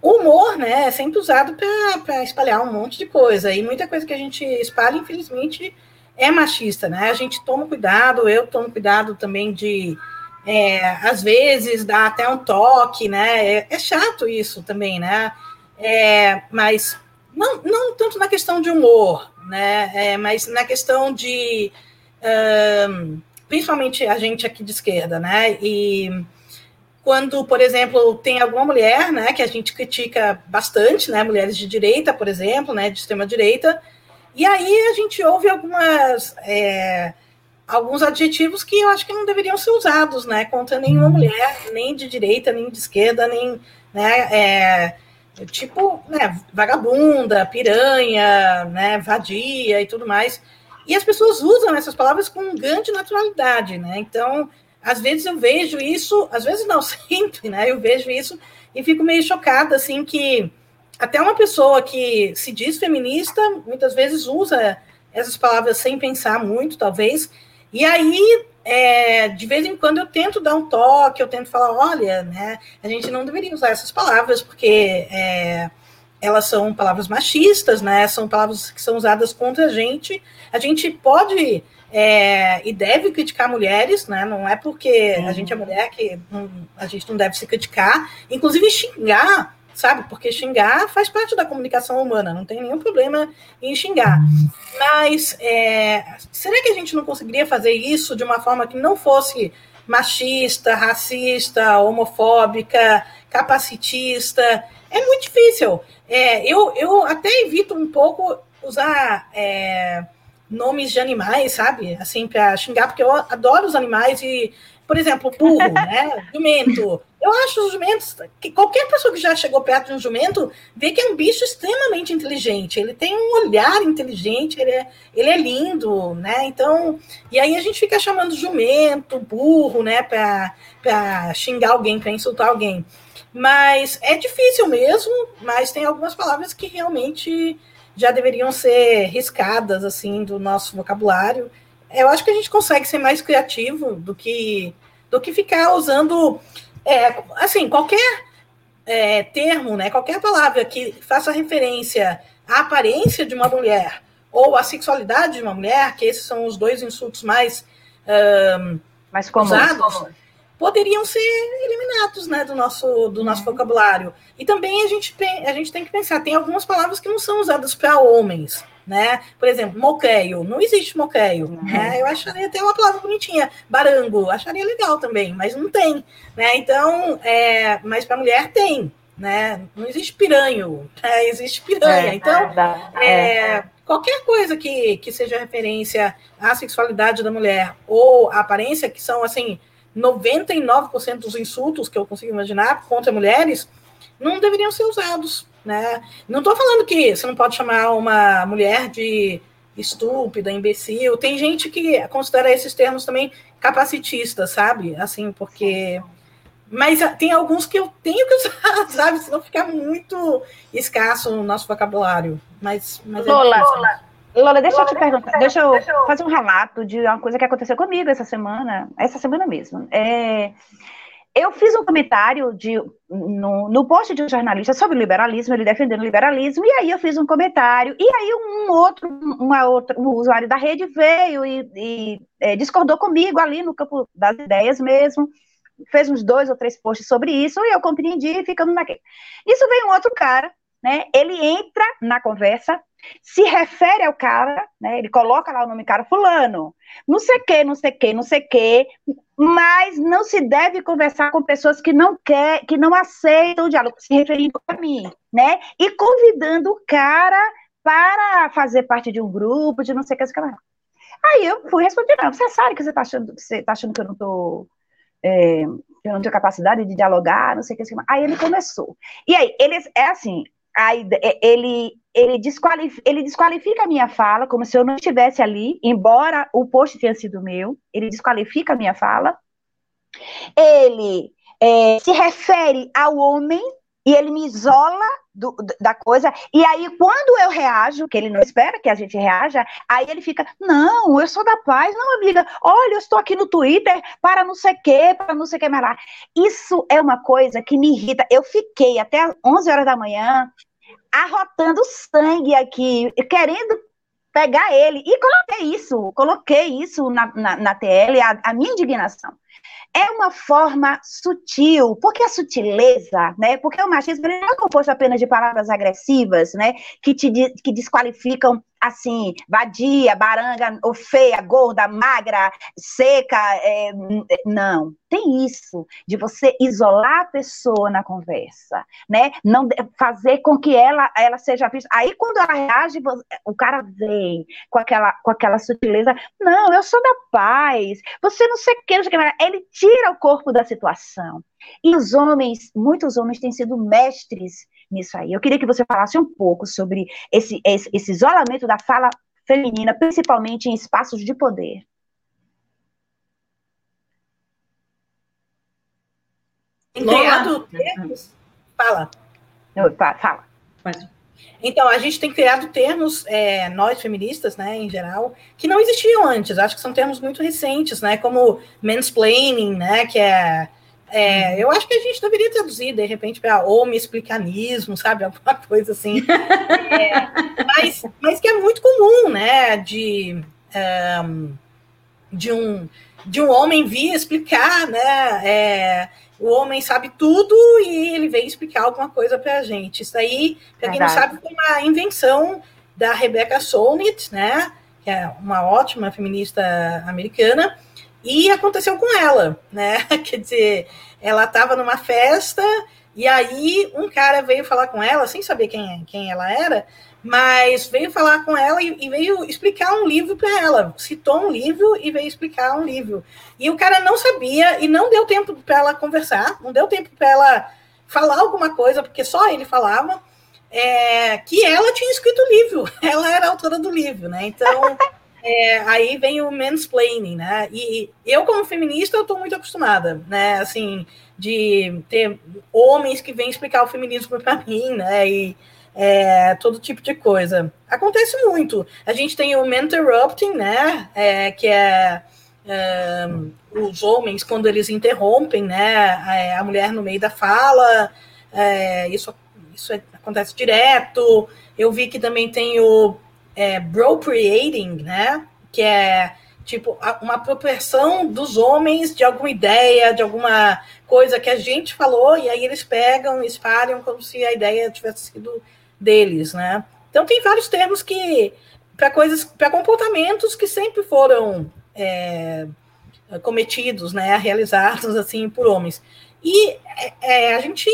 Speaker 3: o humor, né, é sempre usado para espalhar um monte de coisa, e muita coisa que a gente espalha, infelizmente, é machista, né? A gente toma cuidado, eu tomo cuidado também de é, às vezes dá até um toque, né? É, é chato isso também, né? É, mas não, não tanto na questão de humor, né? É, mas na questão de um, principalmente a gente aqui de esquerda, né? E quando, por exemplo, tem alguma mulher, né, que a gente critica bastante, né, mulheres de direita, por exemplo, né, de extrema direita, e aí a gente ouve algumas é, alguns adjetivos que eu acho que não deveriam ser usados, né, contra nenhuma uhum. mulher, nem de direita, nem de esquerda, nem, né, é, tipo, né, vagabunda, piranha, né, vadia e tudo mais. E as pessoas usam essas palavras com grande naturalidade, né? Então, às vezes eu vejo isso, às vezes não, <laughs> sempre, né? Eu vejo isso e fico meio chocada, assim, que até uma pessoa que se diz feminista, muitas vezes usa essas palavras sem pensar muito, talvez, e aí, é, de vez em quando eu tento dar um toque, eu tento falar, olha, né, a gente não deveria usar essas palavras, porque é, elas são palavras machistas, né, são palavras que são usadas contra a gente, a gente pode é, e deve criticar mulheres, né? Não é porque uhum. a gente é mulher que não, a gente não deve se criticar, inclusive xingar, sabe? Porque xingar faz parte da comunicação humana, não tem nenhum problema em xingar. Mas é, será que a gente não conseguiria fazer isso de uma forma que não fosse machista, racista, homofóbica, capacitista? É muito difícil. É, eu, eu até evito um pouco usar. É, nomes de animais, sabe? Assim, para xingar, porque eu adoro os animais e, por exemplo, burro, <laughs> né? Jumento. Eu acho os jumentos, que qualquer pessoa que já chegou perto de um jumento vê que é um bicho extremamente inteligente. Ele tem um olhar inteligente, ele é, ele é lindo, né? Então, e aí a gente fica chamando jumento, burro, né? Para xingar alguém, para insultar alguém. Mas é difícil mesmo, mas tem algumas palavras que realmente já deveriam ser riscadas assim do nosso vocabulário. Eu acho que a gente consegue ser mais criativo do que do que ficar usando é, assim qualquer é, termo, né, qualquer palavra que faça referência à aparência de uma mulher ou à sexualidade de uma mulher, que esses são os dois insultos mais um,
Speaker 1: mais comuns. usados
Speaker 3: poderiam ser eliminados né, do nosso, do nosso vocabulário. E também a gente, a gente tem que pensar, tem algumas palavras que não são usadas para homens. Né? Por exemplo, moqueio. Não existe moqueio. Uhum. Né? Eu acharia até uma palavra bonitinha. Barango, acharia legal também, mas não tem. Né? Então, é, mas para mulher tem. Né? Não existe piranho, <laughs> né? existe piranha. É, então, é, é, qualquer coisa que, que seja referência à sexualidade da mulher ou à aparência, que são assim 99% dos insultos que eu consigo imaginar contra mulheres não deveriam ser usados, né? Não estou falando que você não pode chamar uma mulher de estúpida, imbecil. Tem gente que considera esses termos também capacitistas, sabe? Assim, porque mas tem alguns que eu tenho que usar, <laughs> sabe? Senão fica muito escasso no nosso vocabulário. Mas, mas
Speaker 1: é Lola, Lola, Lola, deixa eu te perguntar, deixa eu fazer um relato de uma coisa que aconteceu comigo essa semana, essa semana mesmo. É, eu fiz um comentário de, no, no post de um jornalista sobre o liberalismo, ele defendendo o liberalismo, e aí eu fiz um comentário, e aí um outro, uma outra, um usuário da rede veio e, e é, discordou comigo ali no campo das ideias mesmo, fez uns dois ou três posts sobre isso, e eu compreendi e ficamos naquele. Isso veio um outro cara, né? Ele entra na conversa, se refere ao cara, né? Ele coloca lá o nome cara, fulano, não sei que, não sei que, não sei que, mas não se deve conversar com pessoas que não quer, que não aceitam o diálogo, se referindo a mim, né? E convidando o cara para fazer parte de um grupo, de não sei o que, sei lá. Aí eu fui responder, não, você sabe que você está achando, tá achando que eu não estou é, eu não tenho capacidade de dialogar, não sei o que. Aí ele começou. E aí, ele é assim, aí, ele ele desqualifica, ele desqualifica a minha fala, como se eu não estivesse ali, embora o post tenha sido meu, ele desqualifica a minha fala. Ele é, se refere ao homem e ele me isola do, da coisa. E aí, quando eu reajo, que ele não espera que a gente reaja, aí ele fica: Não, eu sou da paz, não, amiga. Olha, eu estou aqui no Twitter para não sei o quê, para não sei o que mais lá. Isso é uma coisa que me irrita. Eu fiquei até 11 horas da manhã arrotando sangue aqui, querendo pegar ele. E coloquei isso, coloquei isso na, na, na TL, a, a, minha indignação. É uma forma sutil, porque a sutileza, né? Porque o machismo não é composto apenas de palavras agressivas, né? Que te que desqualificam assim, vadia, baranga, ou feia, gorda, magra, seca. É, não, tem isso de você isolar a pessoa na conversa, né? Não fazer com que ela, ela seja vista. Aí quando ela reage, o cara vem com aquela, com aquela sutileza. Não, eu sou da paz. Você não sei o que, não sei o que. Ele tira o corpo da situação. E os homens, muitos homens têm sido mestres nisso aí. Eu queria que você falasse um pouco sobre esse, esse, esse isolamento da fala feminina, principalmente em espaços de poder.
Speaker 3: Termos. Fala.
Speaker 1: fala.
Speaker 3: Então, a gente tem criado termos, é, nós feministas, né, em geral, que não existiam antes. Acho que são termos muito recentes, né, como mansplaining, né, que é é, eu acho que a gente deveria traduzir, de repente, para homem explicanismo, sabe? <laughs> Alguma coisa assim. é, mas, mas que é muito comum, né? De, um, de, um, de um homem vir explicar, né? O homem sabe tudo e ele vem explicar alguma coisa para a gente. Isso aí, para quem não sabe, foi uma invenção da Rebecca Solnit, né? Que é uma ótima feminista americana e aconteceu com ela, né? <laughs> Quer dizer, ela estava numa festa e aí um cara veio falar com ela, sem saber quem, quem ela era, mas veio falar com ela e, e veio explicar um livro para ela. Citou um livro e veio explicar um livro. E o cara não sabia e não deu tempo para ela conversar, não deu tempo para ela falar alguma coisa, porque só ele falava. É, que ela tinha escrito o livro, <laughs> ela era autora do livro, né? Então. <laughs> É, aí vem o mansplaining, né? E eu, como feminista, eu tô muito acostumada, né? Assim, de ter homens que vêm explicar o feminismo para mim, né? E é, todo tipo de coisa. Acontece muito. A gente tem o interrupting, né? É, que é, é, os homens, quando eles interrompem, né? É, a mulher no meio da fala. É, isso isso acontece direto. Eu vi que também tem o é, bropriating, né? Que é tipo uma apropriação dos homens de alguma ideia, de alguma coisa que a gente falou, e aí eles pegam espalham como se a ideia tivesse sido deles, né? Então tem vários termos que para coisas, para comportamentos que sempre foram é, cometidos, né, realizados assim por homens. E é, é a gente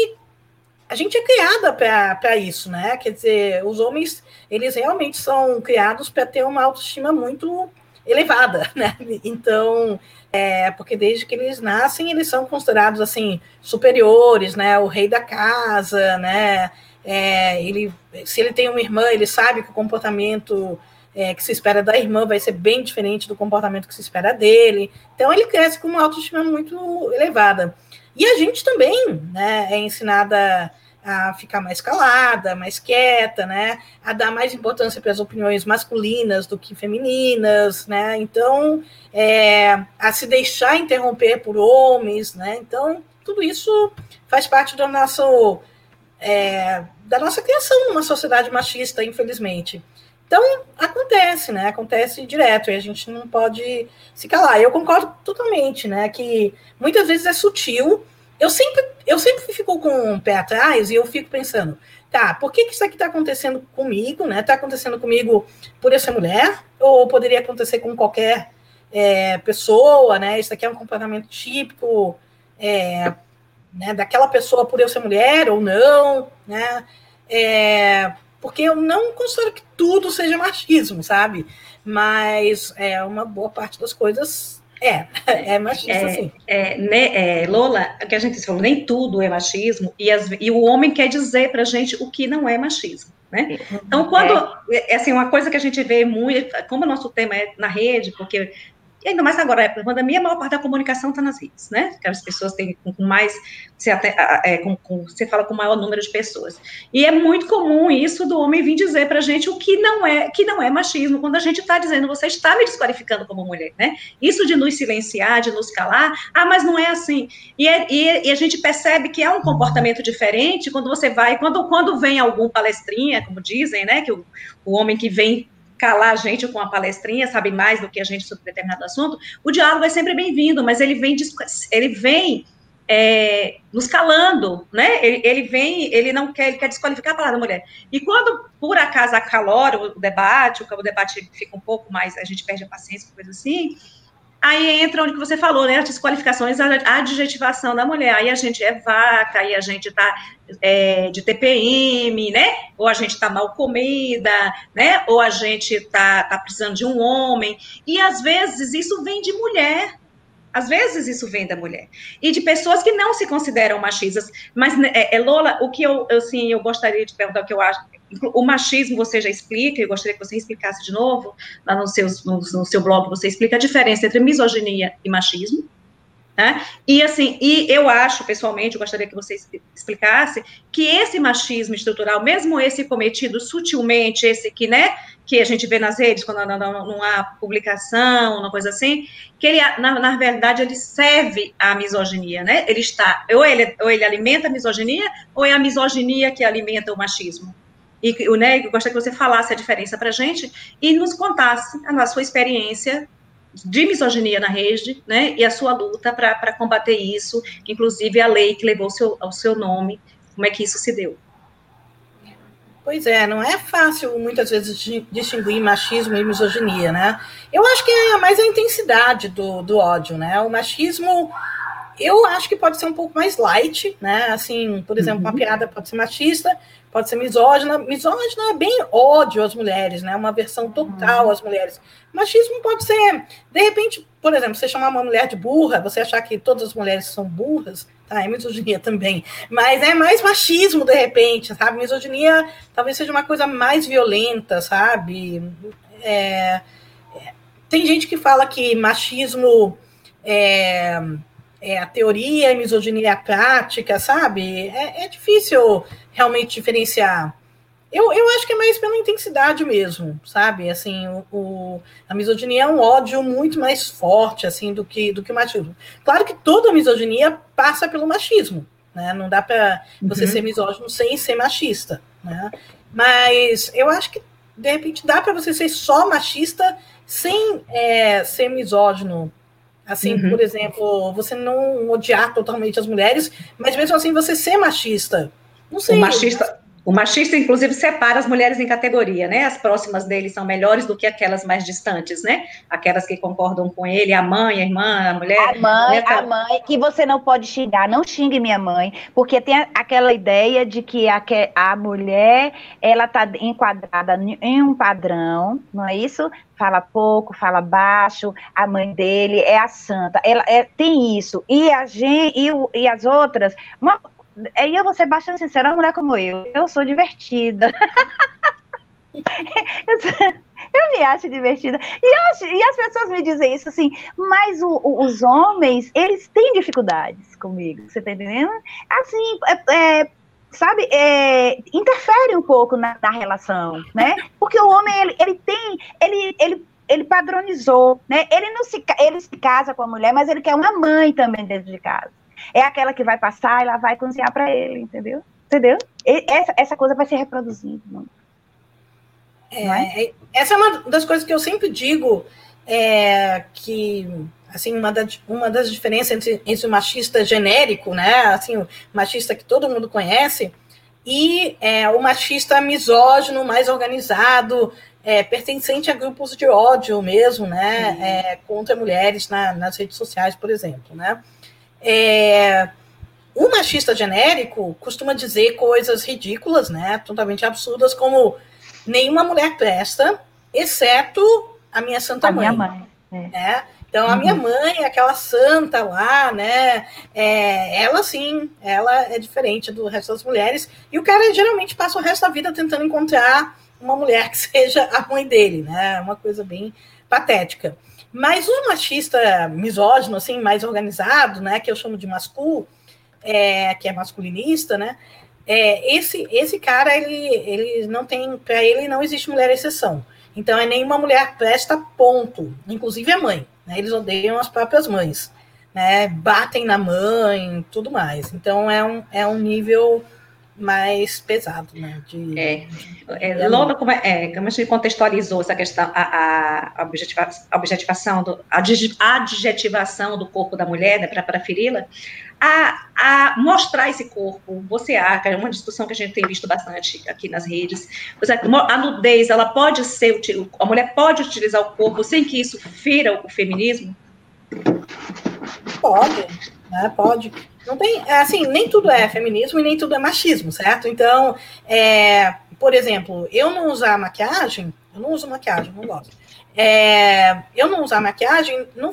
Speaker 3: a gente é criada para isso, né? Quer dizer, os homens, eles realmente são criados para ter uma autoestima muito elevada, <laughs> né? Então, é, porque desde que eles nascem, eles são considerados, assim, superiores, né? O rei da casa, né? É, ele, se ele tem uma irmã, ele sabe que o comportamento é, que se espera da irmã vai ser bem diferente do comportamento que se espera dele. Então, ele cresce com uma autoestima muito elevada. E a gente também né, é ensinada a ficar mais calada, mais quieta, né, a dar mais importância para as opiniões masculinas do que femininas, né, então é, a se deixar interromper por homens, né, então tudo isso faz parte do nosso é, da nossa criação numa sociedade machista, infelizmente. Então, acontece, né? Acontece direto e a gente não pode se calar. Eu concordo totalmente, né? Que muitas vezes é sutil. Eu sempre, eu sempre fico com o pé atrás e eu fico pensando, tá, por que, que isso aqui está acontecendo comigo, né? Está acontecendo comigo por eu ser mulher? Ou poderia acontecer com qualquer é, pessoa, né? Isso aqui é um comportamento típico é, né, daquela pessoa por eu ser mulher ou não, né? É, porque eu não considero que tudo seja machismo, sabe? Mas é uma boa parte das coisas é, <laughs> é machista, é, sim.
Speaker 2: É, né, é, Lola, que a gente falou, nem tudo é machismo, e, as, e o homem quer dizer pra gente o que não é machismo. Né? Então, quando, é. é assim, uma coisa que a gente vê muito, como o nosso tema é na rede, porque e ainda mais agora, a pandemia, a maior parte da comunicação está nas redes, né? Que as pessoas têm com mais, você, até, é, com, com, você fala com o maior número de pessoas. E é muito comum isso do homem vir dizer para a gente o que não é, que não é machismo, quando a gente está dizendo, você está me desqualificando como mulher, né? Isso de nos silenciar, de nos calar, ah, mas não é assim. E, é, e, e a gente percebe que é um comportamento diferente quando você vai, quando, quando vem algum palestrinha, como dizem, né? Que o, o homem que vem calar a gente com uma palestrinha, sabe mais do que a gente sobre determinado assunto, o diálogo é sempre bem-vindo, mas ele vem, ele vem é, nos calando, né? Ele, ele, vem, ele não quer, ele quer desqualificar a palavra mulher. E quando, por acaso, acalora o debate, o, debate fica um pouco mais, a gente perde a paciência, coisa assim, Aí entra onde que você falou, né? As desqualificações, a adjetivação da mulher. Aí a gente é vaca, aí a gente tá é, de TPM, né? Ou a gente tá mal comida, né? Ou a gente tá, tá precisando de um homem. E às vezes isso vem de mulher. Às vezes isso vem da mulher. E de pessoas que não se consideram machistas. Mas, né, é, é, Lola, o que eu, assim, eu gostaria de perguntar, o que eu acho, o machismo você já explica, eu gostaria que você explicasse de novo, lá no, seus, no, no seu blog você explica a diferença entre misoginia e machismo, né? E assim, e eu acho, pessoalmente, eu gostaria que você explicasse que esse machismo estrutural, mesmo esse cometido sutilmente, esse que, né, que a gente vê nas redes, quando não, não, não há publicação, uma coisa assim, que ele, na, na, verdade, ele serve à misoginia, né? Ele está, ou ele, ou ele alimenta a misoginia, ou é a misoginia que alimenta o machismo. E né, eu gostaria que você falasse a diferença para a gente e nos contasse a sua experiência de misoginia na rede, né, e a sua luta para combater isso, inclusive a lei que levou seu, ao seu nome, como é que isso se deu?
Speaker 3: Pois é, não é fácil muitas vezes distinguir machismo e misoginia, né? Eu acho que é mais a intensidade do, do ódio, né? O machismo eu acho que pode ser um pouco mais light, né? Assim, por exemplo, uhum. uma piada pode ser machista, pode ser misógina. Misógina é bem ódio às mulheres, né? Uma versão total uhum. às mulheres. Machismo pode ser, de repente, por exemplo, você chamar uma mulher de burra, você achar que todas as mulheres são burras, tá? É misoginia também. Mas é mais machismo, de repente, sabe? Misoginia talvez seja uma coisa mais violenta, sabe? É, é, tem gente que fala que machismo é é, a teoria e misoginia a prática, sabe? É, é, difícil realmente diferenciar. Eu, eu acho que é mais pela intensidade mesmo, sabe? Assim, o, o, a misoginia é um ódio muito mais forte, assim, do que, do que o machismo. Claro que toda misoginia passa pelo machismo, né? Não dá para você uhum. ser misógino sem ser machista, né? Mas eu acho que, de repente, dá para você ser só machista sem é, ser misógino, Assim, uhum. por exemplo, você não odiar totalmente as mulheres, mas mesmo assim você ser machista. Não sei.
Speaker 2: O machista, o machista, inclusive, separa as mulheres em categoria, né? As próximas dele são melhores do que aquelas mais distantes, né? Aquelas que concordam com ele, a mãe, a irmã, a mulher.
Speaker 1: A mãe, a mãe, que você não pode xingar, não xingue minha mãe, porque tem aquela ideia de que a, a mulher, ela tá enquadrada em um padrão, não é isso? Fala pouco, fala baixo, a mãe dele é a santa, ela é, tem isso. E a gente, e, e as outras, uma, Aí eu vou ser bastante sincera, uma mulher como eu, eu sou divertida. <laughs> eu, me acho divertida. E, acho, e, as pessoas me dizem isso assim, mas o, o, os homens, eles têm dificuldades comigo, você tá entendendo? Assim, é, é, sabe, é, interfere um pouco na, na, relação, né? Porque o homem, ele, ele tem, ele, ele, ele padronizou, né? Ele não se, ele se casa com a mulher, mas ele quer uma mãe também dentro de casa é aquela que vai passar e ela vai cozinhar para ele, entendeu? Entendeu? E essa, essa coisa vai se reproduzindo muito.
Speaker 3: É, é? é? Essa é uma das coisas que eu sempre digo é, que assim uma, da, uma das diferenças entre, entre o machista genérico, né, assim o machista que todo mundo conhece e é, o machista misógino, mais organizado, é, pertencente a grupos de ódio mesmo, né, é, contra mulheres na, nas redes sociais, por exemplo, né. É, o machista genérico costuma dizer coisas ridículas, né? Totalmente absurdas, como nenhuma mulher presta, exceto a minha santa
Speaker 1: a
Speaker 3: mãe.
Speaker 1: Minha mãe.
Speaker 3: É. Né? Então, a uhum. minha mãe, aquela santa lá, né? É, ela sim, ela é diferente do resto das mulheres. E o cara geralmente passa o resto da vida tentando encontrar uma mulher que <laughs> seja a mãe dele, né? É uma coisa bem patética. Mas o machista misógino, assim, mais organizado, né, que eu chamo de mascul, é, que é masculinista, né, é, esse, esse cara, ele, ele não tem, para ele não existe mulher exceção. Então, é nenhuma mulher presta ponto, inclusive a mãe. Né, eles odeiam as próprias mães, né, batem na mãe, tudo mais. Então, é um, é um nível mais pesado, né? De,
Speaker 2: é. é Lola, como, é, é, como a gente contextualizou essa questão, a, a objetivação, do, a adjetivação do corpo da mulher, né, para ferila, a, a mostrar esse corpo, você acha, é uma discussão que a gente tem visto bastante aqui nas redes, a nudez, ela pode ser, a mulher pode utilizar o corpo sem que isso fira o feminismo?
Speaker 3: Pode, né, pode. Não tem, é, assim, nem tudo é feminismo e nem tudo é machismo, certo? Então, é, por exemplo, eu não usar maquiagem, eu não uso maquiagem, não gosto. É, eu não usar maquiagem não,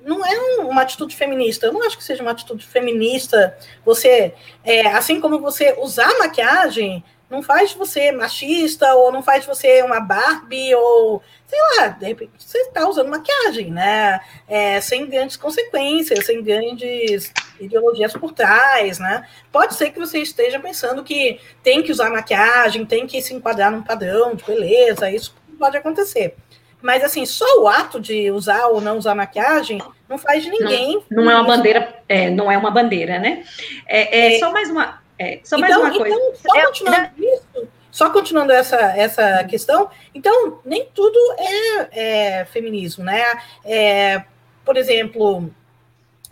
Speaker 3: não é uma atitude feminista. Eu não acho que seja uma atitude feminista. Você, é, assim como você usar maquiagem, não faz você machista, ou não faz você uma Barbie, ou sei lá, de repente você está usando maquiagem, né? É, sem grandes consequências, sem grandes ideologias por trás, né? Pode ser que você esteja pensando que tem que usar maquiagem, tem que se enquadrar num padrão de beleza, isso pode acontecer. Mas, assim, só o ato de usar ou não usar maquiagem não faz de ninguém.
Speaker 2: Não, não é uma bandeira, é, não é uma bandeira, né? É, é, é só mais uma, é, só mais então, uma coisa.
Speaker 3: Então, só é, continuando isso, só continuando essa, essa questão, então, nem tudo é, é feminismo, né? É, por exemplo,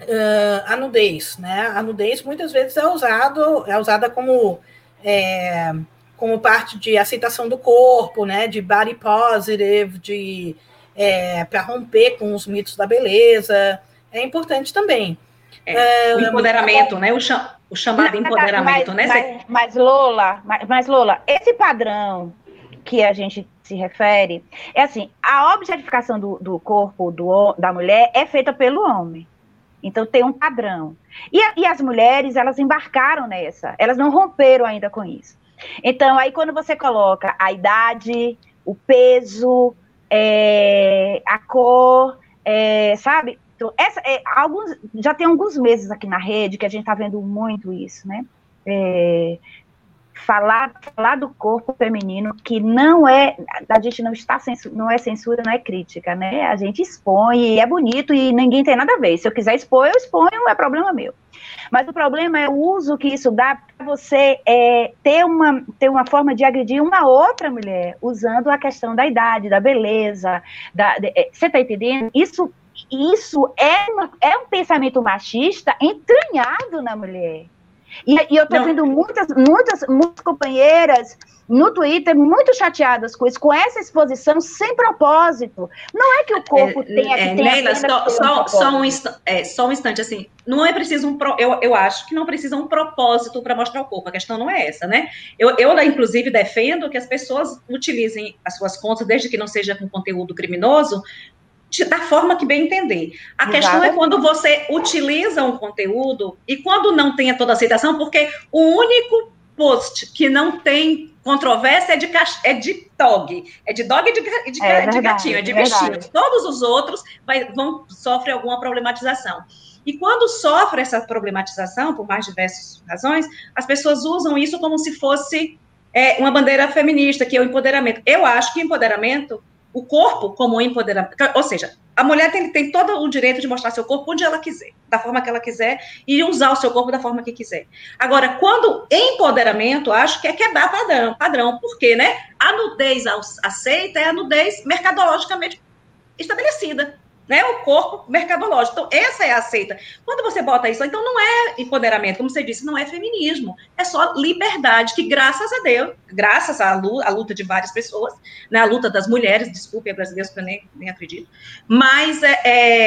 Speaker 3: uh, a nudez, né? A nudez muitas vezes é usado, é usada como é, como parte de aceitação do corpo, né? De body positive, de é, para romper com os mitos da beleza, é importante também.
Speaker 2: É, o empoderamento, né? O, cham, o chamado empoderamento,
Speaker 1: mas,
Speaker 2: né?
Speaker 1: Mas, mas Lola, mas, mas, Lola, esse padrão que a gente se refere é assim: a objetificação do, do corpo do, da mulher é feita pelo homem. Então tem um padrão. E, e as mulheres, elas embarcaram nessa, elas não romperam ainda com isso. Então, aí quando você coloca a idade, o peso, é, a cor, é, sabe? Então, essa, é, alguns, já tem alguns meses aqui na rede que a gente está vendo muito isso, né? Falar, falar do corpo feminino que não é, a gente não está não é censura, não é crítica, né? A gente expõe e é bonito e ninguém tem nada a ver. Se eu quiser expor, eu exponho, é problema meu. Mas o problema é o uso que isso dá para você é, ter, uma, ter uma forma de agredir uma outra mulher, usando a questão da idade, da beleza. Da, de, é, você está entendendo? Isso isso é, uma, é um pensamento machista entranhado na mulher. E, e eu estou vendo muitas, muitas, muitas companheiras no Twitter muito chateadas com isso, com essa exposição sem propósito. Não é que o corpo é, tenha que é, ter
Speaker 2: Leila, só, só, um só, um é, só um instante, assim, não é preciso um, pro, eu, eu acho que não precisa um propósito para mostrar o corpo, a questão não é essa, né? Eu, eu, inclusive, defendo que as pessoas utilizem as suas contas, desde que não seja com conteúdo criminoso, da forma que bem entender. A Exato. questão é quando você utiliza um conteúdo e quando não tem toda a aceitação, porque o único post que não tem controvérsia é de, é de dog, é de dog e de, de, é verdade, de gatinho, é de é Todos os outros vai, vão sofrer alguma problematização. E quando sofre essa problematização, por mais diversas razões, as pessoas usam isso como se fosse é, uma bandeira feminista, que é o empoderamento. Eu acho que empoderamento o corpo como empoderamento. Ou seja, a mulher tem, tem todo o direito de mostrar seu corpo onde ela quiser, da forma que ela quiser, e usar o seu corpo da forma que quiser. Agora, quando empoderamento, acho que é quebrar padrão, padrão porque, né? A nudez aceita é a nudez mercadologicamente estabelecida né? O corpo mercadológico. Então, essa é a aceita. Quando você bota isso, então não é empoderamento, como você disse, não é feminismo. É só liberdade, que graças a Deus, graças à luta, à luta de várias pessoas, né? A luta das mulheres, desculpe, brasileiros, que eu nem, nem acredito, mas é,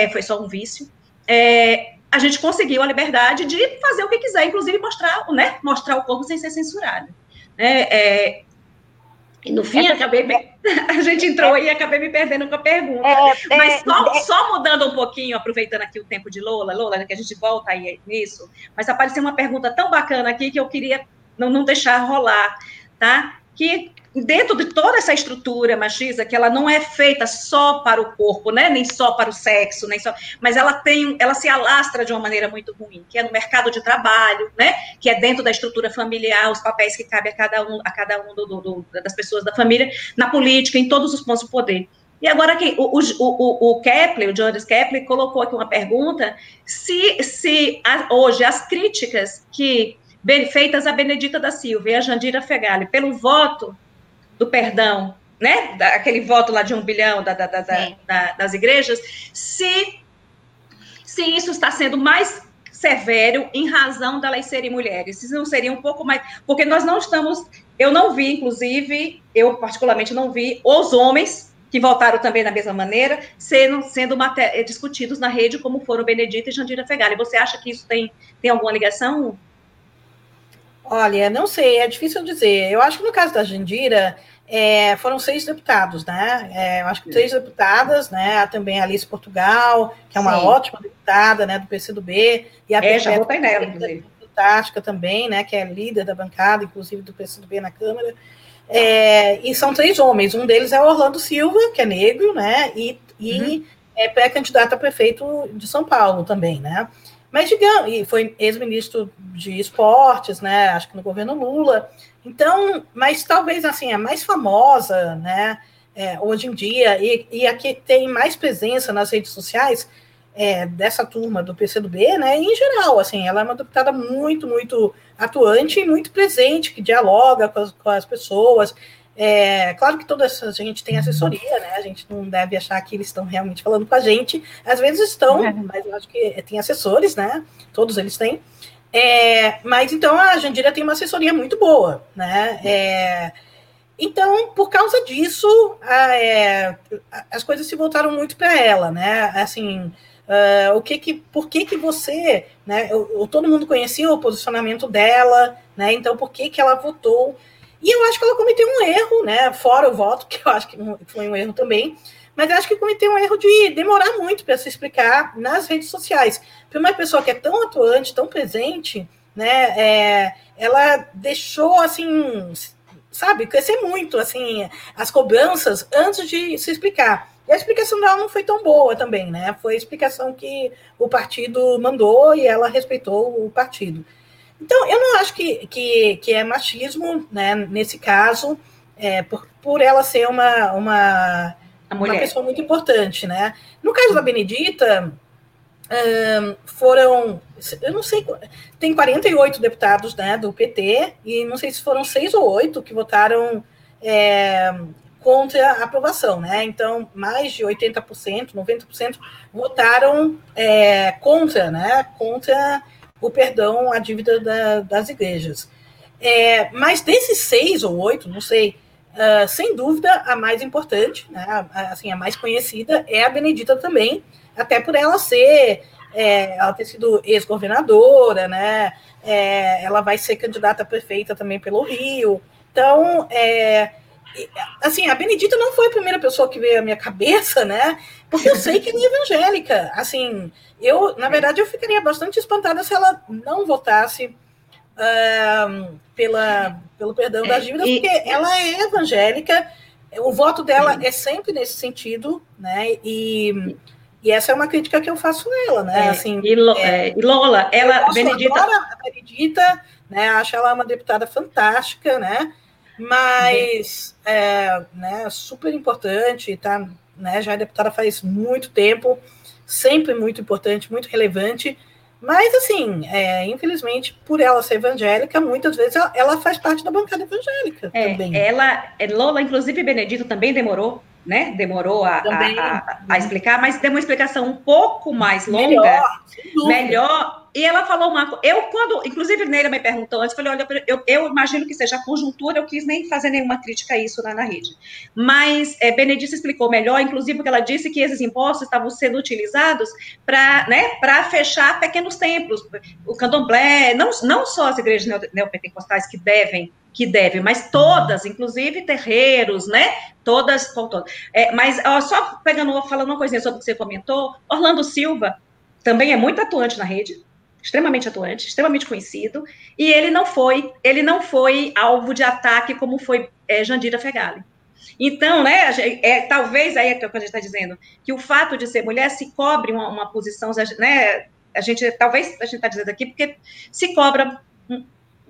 Speaker 2: é, foi só um vício. É, a gente conseguiu a liberdade de fazer o que quiser, inclusive mostrar, né, mostrar o corpo sem ser censurado. É, é, e no fim, Essa... acabei me... <laughs> a gente entrou aí e acabei me perdendo com a pergunta. É, mas é, só, é... só, mudando um pouquinho, aproveitando aqui o tempo de Lola, Lola, que a gente volta aí nisso, mas apareceu uma pergunta tão bacana aqui que eu queria não, não deixar rolar, tá? Que dentro de toda essa estrutura machista, que ela não é feita só para o corpo, né, nem só para o sexo, nem só, mas ela tem, ela se alastra de uma maneira muito ruim, que é no mercado de trabalho, né, que é dentro da estrutura familiar, os papéis que cabem a cada um, a cada um do, do, do, das pessoas da família, na política, em todos os pontos do poder. E agora aqui, o, o, o, Kepler, o Jonas Kepler, colocou aqui uma pergunta: se, se a, hoje as críticas que feitas a Benedita da Silva e a Jandira Fegali pelo voto do perdão, né? Aquele voto lá de um bilhão da, da, da, das igrejas, se, se isso está sendo mais severo em razão da lei serem mulheres. Se não seria um pouco mais. Porque nós não estamos. Eu não vi, inclusive, eu particularmente não vi os homens que votaram também da mesma maneira, sendo, sendo discutidos na rede, como foram Benedita e Jandira Fegali. Você acha que isso tem, tem alguma ligação?
Speaker 3: Olha, não sei, é difícil dizer. Eu acho que no caso da Jandira, é, foram seis deputados, né? É, eu acho que três deputadas, né? Há também a Alice Portugal, que é uma Sim. ótima deputada, né? Do PCdoB.
Speaker 2: E a é, já votei nela, inclusive.
Speaker 3: Fantástica também, né? Que é líder da bancada, inclusive, do PCdoB na Câmara. É, e são três homens. Um deles é o Orlando Silva, que é negro, né? E, e uhum. é pré-candidato a prefeito de São Paulo também, né? Mas digamos, e foi ex-ministro de esportes, né? Acho que no governo Lula. Então, mas talvez assim, a mais famosa, né? É, hoje em dia, e, e a que tem mais presença nas redes sociais é, dessa turma do PCdoB, né, em geral, assim, ela é uma deputada muito, muito atuante e muito presente, que dialoga com as, com as pessoas. É, claro que toda essa gente tem assessoria, né? A gente não deve achar que eles estão realmente falando com a gente. Às vezes estão, é. mas eu acho que tem assessores, né? Todos eles têm. É, mas então a Jandira tem uma assessoria muito boa, né? É, então, por causa disso, a, é, as coisas se voltaram muito para ela, né? Assim, Uh, o que que, por que que você, né, eu, todo mundo conhecia o posicionamento dela, né, então por que que ela votou, e eu acho que ela cometeu um erro, né, fora o voto, <laughs> que eu acho que foi um erro também, mas acho que cometeu um erro de demorar muito para se explicar nas redes sociais, para uma pessoa que é tão atuante, tão presente, né, é, ela deixou, assim, sabe, crescer muito, assim, as cobranças antes de se explicar, e a explicação dela não foi tão boa também, né? Foi a explicação que o partido mandou e ela respeitou o partido. Então, eu não acho que, que, que é machismo, né, nesse caso, é, por, por ela ser uma, uma, uma pessoa muito importante, né? No caso da Benedita, um, foram, eu não sei, tem 48 deputados né, do PT, e não sei se foram seis ou oito que votaram é, contra a aprovação, né? Então, mais de 80%, 90% votaram é, contra, né? Contra o perdão à dívida da, das igrejas. É, mas desses seis ou oito, não sei, uh, sem dúvida a mais importante, né? A, assim, a mais conhecida é a Benedita também, até por ela ser, é, ela ter sido ex-governadora, né? É, ela vai ser candidata a prefeita também pelo Rio. Então, é, assim, a Benedita não foi a primeira pessoa que veio à minha cabeça, né? Porque eu sei que ela é evangélica. Assim, eu, na verdade, eu ficaria bastante espantada se ela não votasse uh, pela, pelo perdão das dívidas, porque ela é evangélica, o voto dela é sempre nesse sentido, né? E, e essa é uma crítica que eu faço nela, né?
Speaker 2: É, assim, e, é, e Lola, ela,
Speaker 3: Benedita... a Benedita, né? Acho ela uma deputada fantástica, né? Mas é, né, super importante, tá, né, já é deputada faz muito tempo, sempre muito importante, muito relevante, mas assim, é, infelizmente, por ela ser evangélica, muitas vezes ela, ela faz parte da bancada evangélica
Speaker 2: é,
Speaker 3: também.
Speaker 2: Ela, Lola, inclusive Benedito também demorou né? Demorou a, a, a, a, explicar, mas deu uma explicação um pouco mais longa, melhor, melhor. E ela falou uma Eu, quando, inclusive, Neira me perguntou antes, falei: olha, eu, eu imagino que seja conjuntura, eu quis nem fazer nenhuma crítica a isso lá na rede. Mas é, Benedita explicou melhor, inclusive, porque ela disse que esses impostos estavam sendo utilizados para né, fechar pequenos templos, o candomblé, não, não só as igrejas neopentecostais que devem que devem, mas todas, inclusive terreiros, né? Todas, todas. É, mas ó, só pegando, falando uma coisinha sobre o que você comentou, Orlando Silva também é muito atuante na rede, extremamente atuante, extremamente conhecido, e ele não foi, ele não foi alvo de ataque como foi é, Jandira Fegali. Então, né, é, talvez aí é que a gente está dizendo, que o fato de ser mulher se cobre uma, uma posição, né, a gente, talvez a gente está dizendo aqui, porque se cobra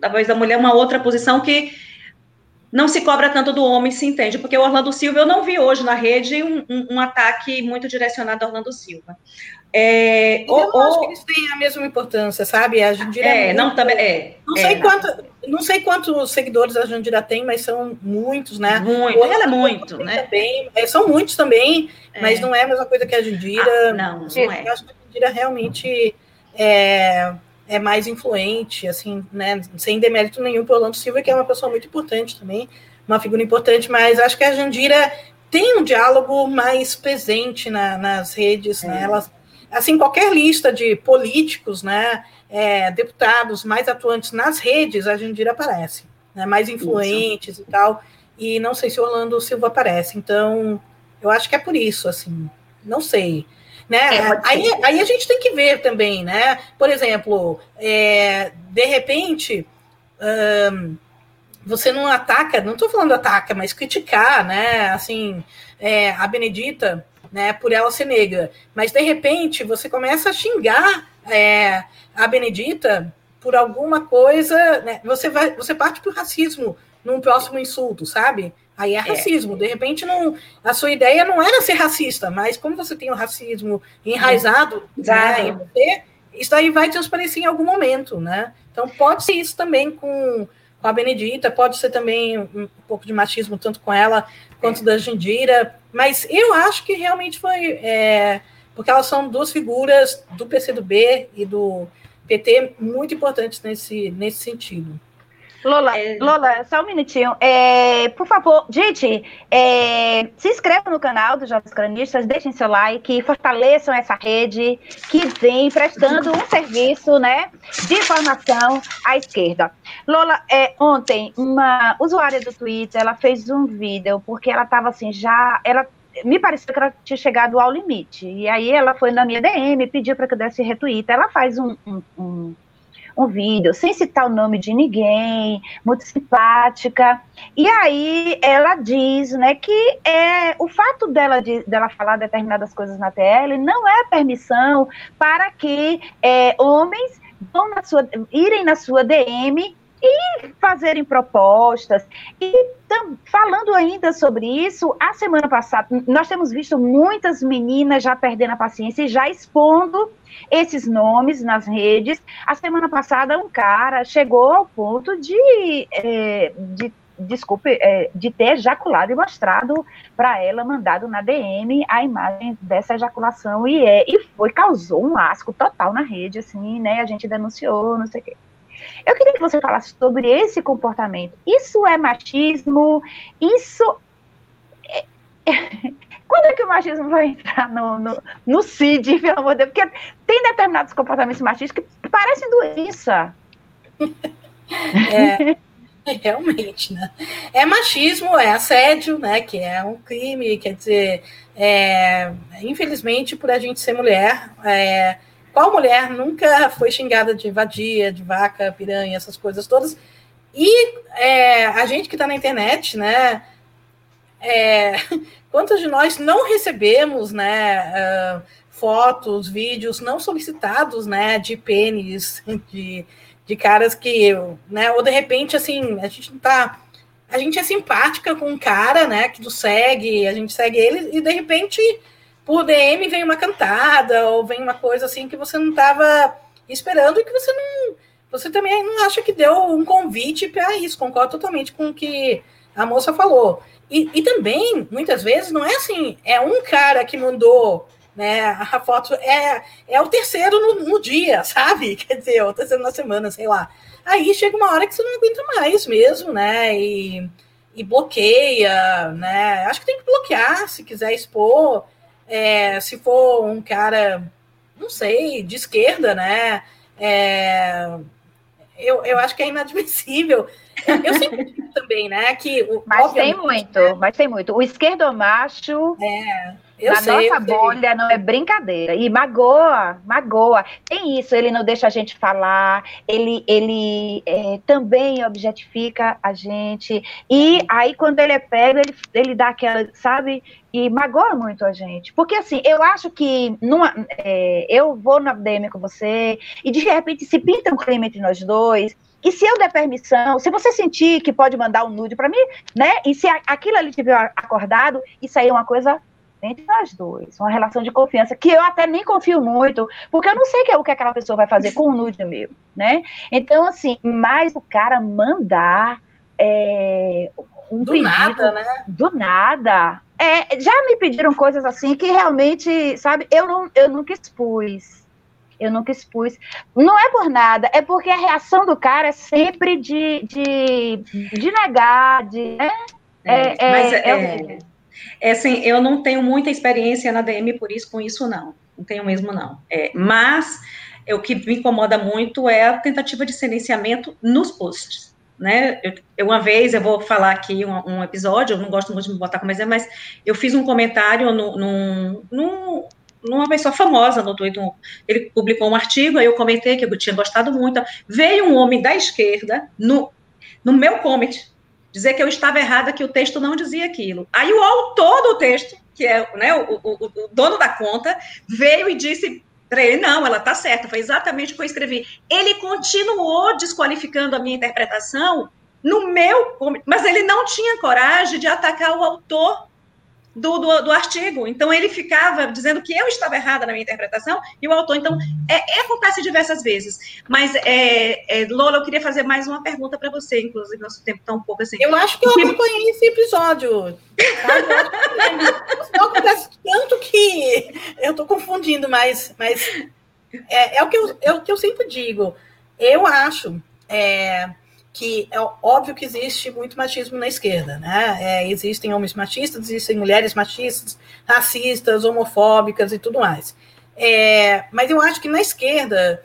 Speaker 2: talvez da mulher uma outra posição que não se cobra tanto do homem, se entende, porque o Orlando Silva, eu não vi hoje na rede um, um, um ataque muito direcionado ao Orlando Silva.
Speaker 3: É, eu ou, acho que eles têm a mesma importância, sabe? A Jandira
Speaker 2: é, é não também é.
Speaker 3: Não sei é, quanto, não sei quantos seguidores a Jandira tem, mas são muitos, né?
Speaker 2: Muito, ela é muito, né?
Speaker 3: Também, é, são muitos também, é. mas não é a mesma coisa que a Jandira.
Speaker 2: Ah, não, não é.
Speaker 3: Eu acho que a Jandira realmente é, é mais influente, assim, né? Sem demérito nenhum para o Orlando Silva, que é uma pessoa muito importante também, uma figura importante, mas acho que a Jandira tem um diálogo mais presente na, nas redes, né? É. Ela, assim, qualquer lista de políticos, né? É, deputados mais atuantes nas redes, a Jandira aparece, né? Mais influentes isso. e tal. E não sei se o Orlando Silva aparece. Então, eu acho que é por isso, assim. Não sei. Né? É, aí, aí a gente tem que ver também, né? Por exemplo, é, de repente, hum, você não ataca, não estou falando ataca, mas criticar, né? Assim, é, a Benedita, né? Por ela ser negra. Mas de repente você começa a xingar é, a Benedita por alguma coisa, né? Você vai, você parte para o racismo num próximo insulto, sabe? Aí é, é. racismo. É. De repente, não, a sua ideia não era ser racista, mas como você tem o racismo enraizado né, em você, isso aí vai transparecer em algum momento, né? Então pode ser isso também com, com a Benedita, pode ser também um, pouco de machismo, tanto com ela quanto da Jandira, mas eu acho que realmente foi. É, porque elas são duas figuras do PCdoB e do PT muito importantes nesse, nesse sentido.
Speaker 1: Lola, é... Lola, só um minutinho. É, por favor, gente, é, se inscrevam no canal dos Jovens Cronistas, deixem seu like, fortaleçam essa rede que vem prestando um serviço né, de informação à esquerda. Lola, é, ontem, uma usuária do Twitter, ela fez um vídeo, porque ela estava assim, já. Ela me pareceu que ela tinha chegado ao limite. E aí ela foi na minha DM, pediu para que eu desse retweet. Ela faz um, um, um um vídeo sem citar o nome de ninguém, muito simpática. E aí ela diz, né, que é o fato dela de, dela falar determinadas coisas na TL não é permissão para que é, homens vão na sua, irem na sua DM e fazerem propostas. E tam, falando ainda sobre isso, a semana passada, nós temos visto muitas meninas já perdendo a paciência e já expondo esses nomes nas redes. A semana passada, um cara chegou ao ponto de, é, de desculpe, é, de ter ejaculado e mostrado para ela, mandado na DM a imagem dessa ejaculação e é e foi causou um asco total na rede, assim, né? A gente denunciou, não sei o quê. Eu queria que você falasse sobre esse comportamento. Isso é machismo? Isso é, <laughs> quando é que o machismo vai entrar no, no, no CID, pelo amor de Deus? Porque tem determinados comportamentos machistas que parecem doença.
Speaker 3: É, <laughs> realmente, né? É machismo, é assédio, né? Que é um crime, quer dizer, é, infelizmente, por a gente ser mulher, é, qual mulher nunca foi xingada de vadia, de vaca, piranha, essas coisas todas? E é, a gente que está na internet, né? É, <laughs> quantos de nós não recebemos, né? Uh, fotos, vídeos não solicitados, né? De pênis, <laughs> de, de caras que, né? Ou de repente, assim, a gente não tá. A gente é simpática com um cara, né? Que nos segue, a gente segue ele, e de repente, por DM vem uma cantada, ou vem uma coisa assim que você não estava esperando e que você não. Você também não acha que deu um convite para isso, concordo totalmente com o que a moça falou. E, e também, muitas vezes, não é assim, é um cara que mandou né, a foto, é, é o terceiro no, no dia, <laughs> sabe? Quer dizer, é o terceiro na semana, sei lá. Aí chega uma hora que você não aguenta mais mesmo, né? E, e bloqueia, né? Acho que tem que bloquear se quiser expor. É, se for um cara, não sei, de esquerda, né? É, eu, eu acho que é inadmissível eu sempre também, né? Que
Speaker 1: o, mas tem muito, né? mas tem muito. O esquerdo macho.
Speaker 3: É.
Speaker 1: Eu Na sei, nossa bolha não é brincadeira. E magoa, magoa. Tem isso, ele não deixa a gente falar, ele, ele é, também objetifica a gente. E aí, quando ele é pego, ele, ele dá aquela, sabe? E magoa muito a gente. Porque, assim, eu acho que numa, é, eu vou na DM com você e, de repente, se pinta um clima entre nós dois E se eu der permissão, se você sentir que pode mandar um nude para mim, né? E se aquilo ali tiver acordado, isso aí é uma coisa entre nós dois, uma relação de confiança, que eu até nem confio muito, porque eu não sei que, o que aquela pessoa vai fazer com o nude meu, né? Então, assim, mais o cara mandar é, um
Speaker 3: do
Speaker 1: pedido,
Speaker 3: nada, né?
Speaker 1: Do nada. É, já me pediram coisas assim que realmente, sabe, eu, não, eu nunca expus. Eu nunca expus. Não é por nada, é porque a reação do cara é sempre de, de, de negar, de. Né?
Speaker 2: É, é, mas é, é, é, assim, eu não tenho muita experiência na DM por isso, com isso não. Não tenho mesmo, não. É, mas o que me incomoda muito é a tentativa de silenciamento nos posts né? Eu, uma vez, eu vou falar aqui um, um, episódio, eu não gosto muito de me botar como exemplo, mas eu fiz um comentário no, no, no, numa pessoa famosa no Twitter. Ele publicou um artigo, aí eu comentei que eu tinha gostado muito. Veio um homem da esquerda no, no meu comment dizer que eu estava errada, que o texto não dizia aquilo. Aí o autor do texto, que é né, o, o, o dono da conta, veio e disse para ele, não, ela está certa, foi exatamente o que eu escrevi. Ele continuou desqualificando a minha interpretação no meu, mas ele não tinha coragem de atacar o autor do, do, do, artigo. Então, ele ficava dizendo que eu estava errada na minha interpretação e o autor. Então, é, é acontece diversas vezes. Mas, é, é, Lola, eu queria fazer mais uma pergunta para você, inclusive, nosso tempo está um pouco assim.
Speaker 3: Eu acho que eu acompanhei esse episódio. Não acontece tanto que eu estou confundindo, mas, mas é, é, o que eu, é o que eu sempre digo. Eu acho. É, que é óbvio que existe muito machismo na esquerda, né? É, existem homens machistas, existem mulheres machistas, racistas, homofóbicas e tudo mais. É, mas eu acho que na esquerda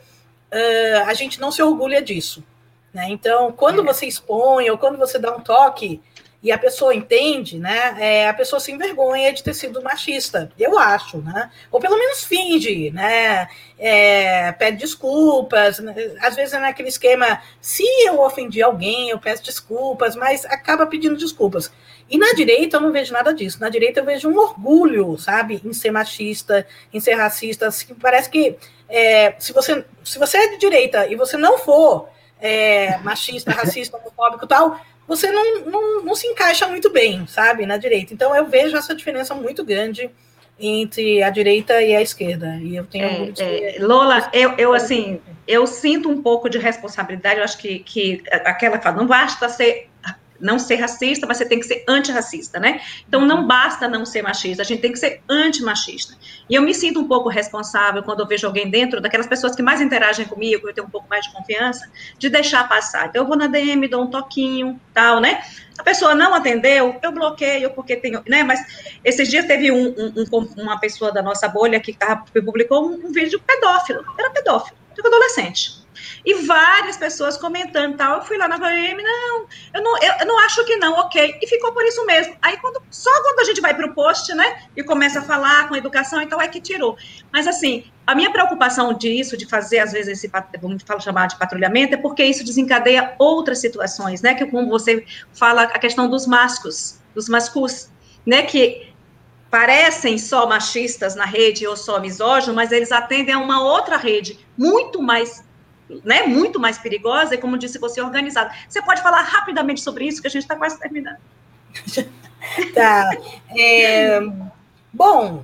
Speaker 3: uh, a gente não se orgulha disso. Né? Então, quando é. você expõe ou quando você dá um toque e a pessoa entende, né? É, a pessoa se envergonha de ter sido machista, eu acho, né? Ou pelo menos finge, né? É, pede desculpas, né? às vezes é naquele esquema, se eu ofendi alguém, eu peço desculpas, mas acaba pedindo desculpas. E na direita eu não vejo nada disso. Na direita eu vejo um orgulho, sabe, em ser machista, em ser racista. Assim, parece que é, se, você, se você é de direita e você não for é, machista, racista, homofóbico e tal, você não, não, não se encaixa muito bem, sabe, na direita. Então eu vejo essa diferença muito grande entre a direita e a esquerda. E eu tenho
Speaker 2: é, é, Lola, eu, eu assim, eu sinto um pouco de responsabilidade, eu acho que, que aquela fala, não basta ser não ser racista, mas você tem que ser antirracista, né? Então não basta não ser machista, a gente tem que ser antimachista. E eu me sinto um pouco responsável quando eu vejo alguém dentro daquelas pessoas que mais interagem comigo, eu tenho um pouco mais de confiança, de deixar passar. Então eu vou na DM, dou um toquinho, tal, né? A pessoa não atendeu, eu bloqueio porque tenho, né? Mas esses dias teve um, um, um, uma pessoa da nossa bolha que, publicou um, vídeo pedófilo, era pedófilo, adolescente e várias pessoas comentando tal. Eu fui lá na VM, não, eu não, eu, não acho que não, ok. E ficou por isso mesmo. Aí quando, só quando a gente vai para o post, né, e começa a falar com educação, então é que tirou. Mas assim, a minha preocupação disso, de fazer às vezes esse, vamos chamar de patrulhamento, é porque isso desencadeia outras situações, né, que como você fala, a questão dos mascos, dos mascus, né, que parecem só machistas na rede ou só misóginos, mas eles atendem a uma outra rede muito mais né, muito mais perigosa e, como disse você, organizada. Você pode falar rapidamente sobre isso, que a gente está quase terminando. <laughs>
Speaker 3: tá. É, bom,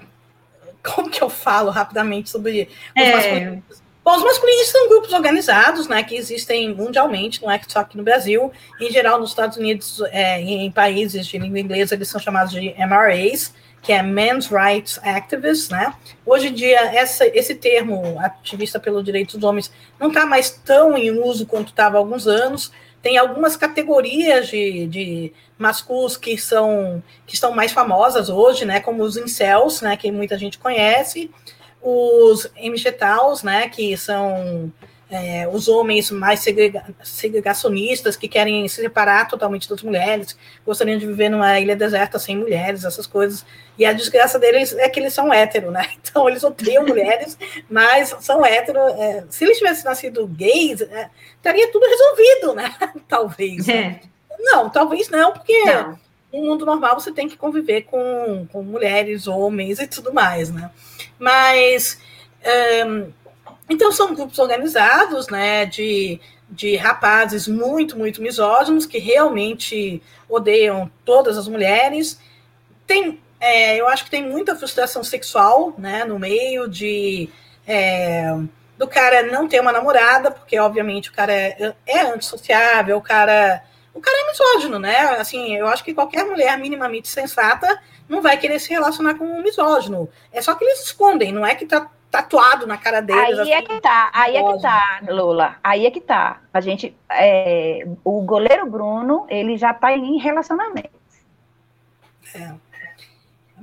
Speaker 3: como que eu falo rapidamente sobre os é... masculinos? Bom, os masculinos são grupos organizados, né, que existem mundialmente, não é só aqui no Brasil. Em geral, nos Estados Unidos, é, em países de língua inglesa, eles são chamados de MRAs, que é Men's Rights Activists, né? Hoje em dia, essa, esse termo, ativista pelos direitos dos homens, não está mais tão em uso quanto estava há alguns anos. Tem algumas categorias de, de masculos que são que estão mais famosas hoje, né? Como os incels, né? Que muita gente conhece, os MGTOWs, né? Que são é, os homens mais segrega segregacionistas que querem se separar totalmente das mulheres, gostariam de viver numa ilha deserta sem mulheres, essas coisas. E a desgraça deles é que eles são héteros, né? <laughs> Então eles odeiam mulheres, mas são héteros. É, se eles tivessem nascido gays, é, estaria tudo resolvido, né? <laughs> Talvez. É. Não, talvez não, porque não. no mundo normal você tem que conviver com, com mulheres, homens e tudo mais, né? Mas. Um, então, são grupos organizados, né, de de rapazes muito, muito misóginos, que realmente odeiam todas as mulheres. Tem, é, eu acho que tem muita frustração sexual né, no meio de. É, do cara não ter uma namorada, porque obviamente o cara é, é antissociável, o cara, o cara é misógino, né? Assim, eu acho que qualquer mulher minimamente sensata não vai querer se relacionar com um misógino. É só que eles escondem, não é que tá tatuado na cara deles.
Speaker 1: Aí é assim, é que tá, aí é que tá, Lula. Aí é que tá. A gente, é, o goleiro Bruno, ele já tá em relacionamento.
Speaker 3: É.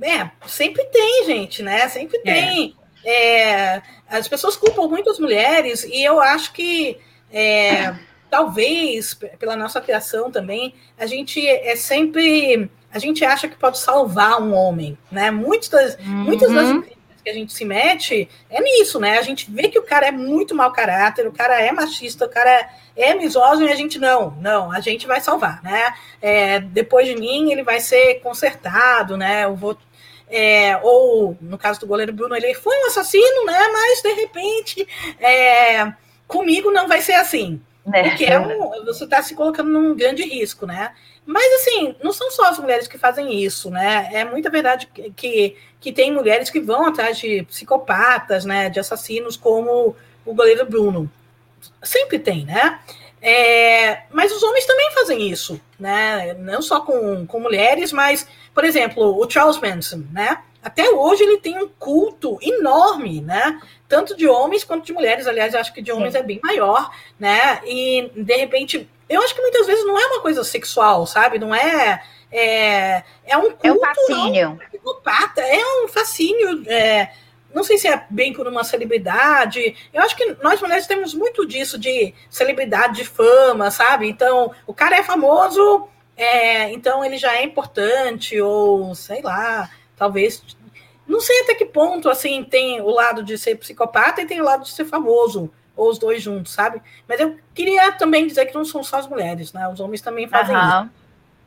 Speaker 3: é. sempre tem, gente, né? Sempre é. tem. É. as pessoas culpam muito as mulheres e eu acho que é, talvez pela nossa criação também a gente é sempre a gente acha que pode salvar um homem, né? Muitas das, uhum. muitas das uhum que a gente se mete é nisso, né? A gente vê que o cara é muito mau caráter, o cara é machista, o cara é misógino e a gente não, não, a gente vai salvar, né? É, depois de mim ele vai ser consertado, né? Eu vou é, ou no caso do goleiro Bruno, ele foi um assassino, né? Mas de repente é, comigo não vai ser assim. É. Porque é um, você está se colocando num grande risco, né? Mas, assim, não são só as mulheres que fazem isso, né? É muita verdade que, que tem mulheres que vão atrás de psicopatas, né? De assassinos, como o goleiro Bruno. Sempre tem, né? É, mas os homens também fazem isso, né? Não só com, com mulheres, mas, por exemplo, o Charles Manson, né? Até hoje ele tem um culto enorme, né? Tanto de homens quanto de mulheres. Aliás, acho que de homens Sim. é bem maior, né? E de repente eu acho que muitas vezes não é uma coisa sexual, sabe? Não é. É, é um culto,
Speaker 1: é um fascínio.
Speaker 3: Não, é um fascínio. É, não sei se é bem por uma celebridade. Eu acho que nós mulheres temos muito disso de celebridade, de fama, sabe? Então, o cara é famoso, é, então ele já é importante, ou sei lá, talvez. Não sei até que ponto assim tem o lado de ser psicopata e tem o lado de ser famoso ou os dois juntos, sabe? Mas eu queria também dizer que não são só as mulheres, né? Os homens também fazem uhum. isso.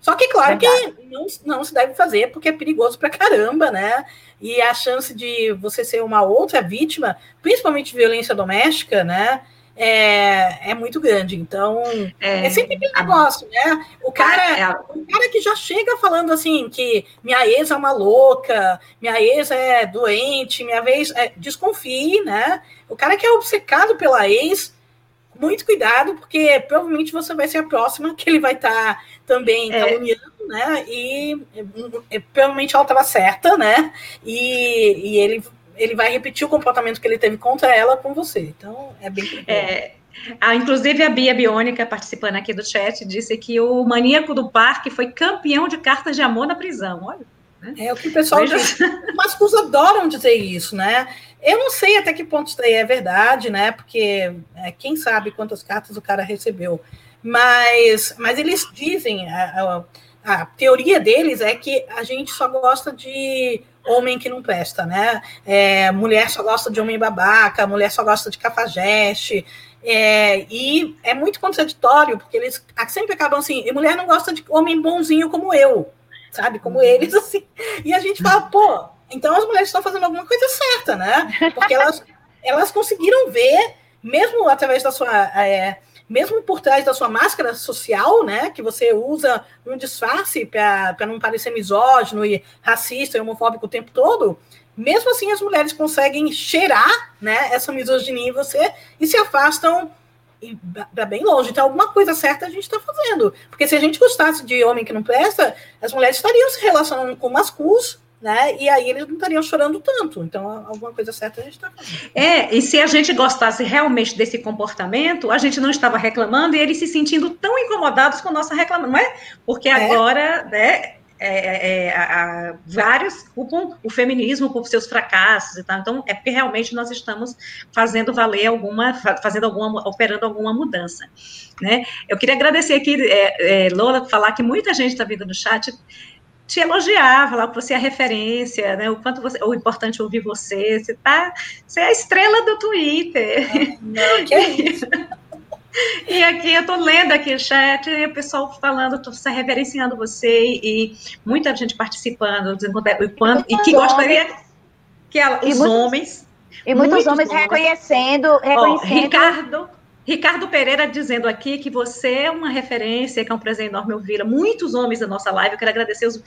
Speaker 3: Só que, claro, Verdade. que não, não se deve fazer, porque é perigoso pra caramba, né? E a chance de você ser uma outra vítima, principalmente violência doméstica, né? É, é muito grande. Então, é, é sempre aquele negócio, né? O cara, é, o cara que já chega falando assim que minha ex é uma louca, minha ex é doente, minha vez é, desconfie, né? O cara que é obcecado pela ex, muito cuidado, porque provavelmente você vai ser a próxima que ele vai estar tá também é. caluniando, né? E, e, provavelmente ela estava certa, né? E, e ele ele vai repetir o comportamento que ele teve contra ela com você. Então, é bem
Speaker 2: é, ah, Inclusive, a Bia Biônica, participando aqui do chat, disse que o maníaco do parque foi campeão de cartas de amor na prisão. Olha.
Speaker 3: Né? É o que o pessoal Veja... diz. Mas os adoram dizer isso, né? Eu não sei até que ponto isso daí é verdade, né? Porque é, quem sabe quantas cartas o cara recebeu. Mas, mas eles dizem, a, a, a teoria deles é que a gente só gosta de homem que não presta, né? É, mulher só gosta de homem babaca, mulher só gosta de cafajeste. É, e é muito contraditório, porque eles sempre acabam assim, e mulher não gosta de homem bonzinho como eu, sabe? Como uhum. eles, assim. E a gente fala, pô, então as mulheres estão fazendo alguma coisa certa, né? Porque elas, elas conseguiram ver, mesmo através da sua. É, mesmo por trás da sua máscara social, né, que você usa um disfarce para não parecer misógino e racista e homofóbico o tempo todo, mesmo assim as mulheres conseguem cheirar, né, essa misoginia em você e se afastam para bem longe. Então, alguma coisa certa a gente está fazendo. Porque se a gente gostasse de homem que não presta, as mulheres estariam se relacionando com masculos né? E aí eles não estariam chorando tanto. Então, alguma coisa certa a gente está fazendo.
Speaker 2: É, e se a gente gostasse realmente desse comportamento, a gente não estava reclamando e eles se sentindo tão incomodados com a nossa reclamação, não é? Porque é. agora, né? É, é, a, a, vários culpam o feminismo por seus fracassos e tal. Então, é porque realmente nós estamos fazendo valer alguma, fazendo alguma, operando alguma mudança. Né? Eu queria agradecer aqui, é, é Lola, falar que muita gente está vindo no chat te elogiar, falar que você é a referência, né? O quanto você, o importante é ouvir você, você tá, você é a estrela do Twitter.
Speaker 3: Não, que é isso. <laughs>
Speaker 2: E aqui eu tô lendo aqui o chat, e o pessoal falando, tô reverenciando você e muita gente participando, dizendo e, quando, e que gostaria que ela, os muitos, homens
Speaker 1: e muitos, muitos homens, homens reconhecendo, reconhecendo.
Speaker 2: Ricardo Ricardo Pereira dizendo aqui que você é uma referência, que é um prazer enorme ouvi-la. Muitos homens da nossa live, eu quero agradecer os,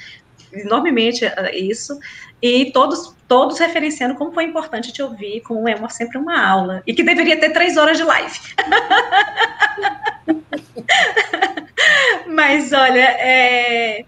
Speaker 2: enormemente isso. E todos, todos referenciando como foi importante te ouvir, como é uma, sempre uma aula. E que deveria ter três horas de live. <laughs> Mas olha, é,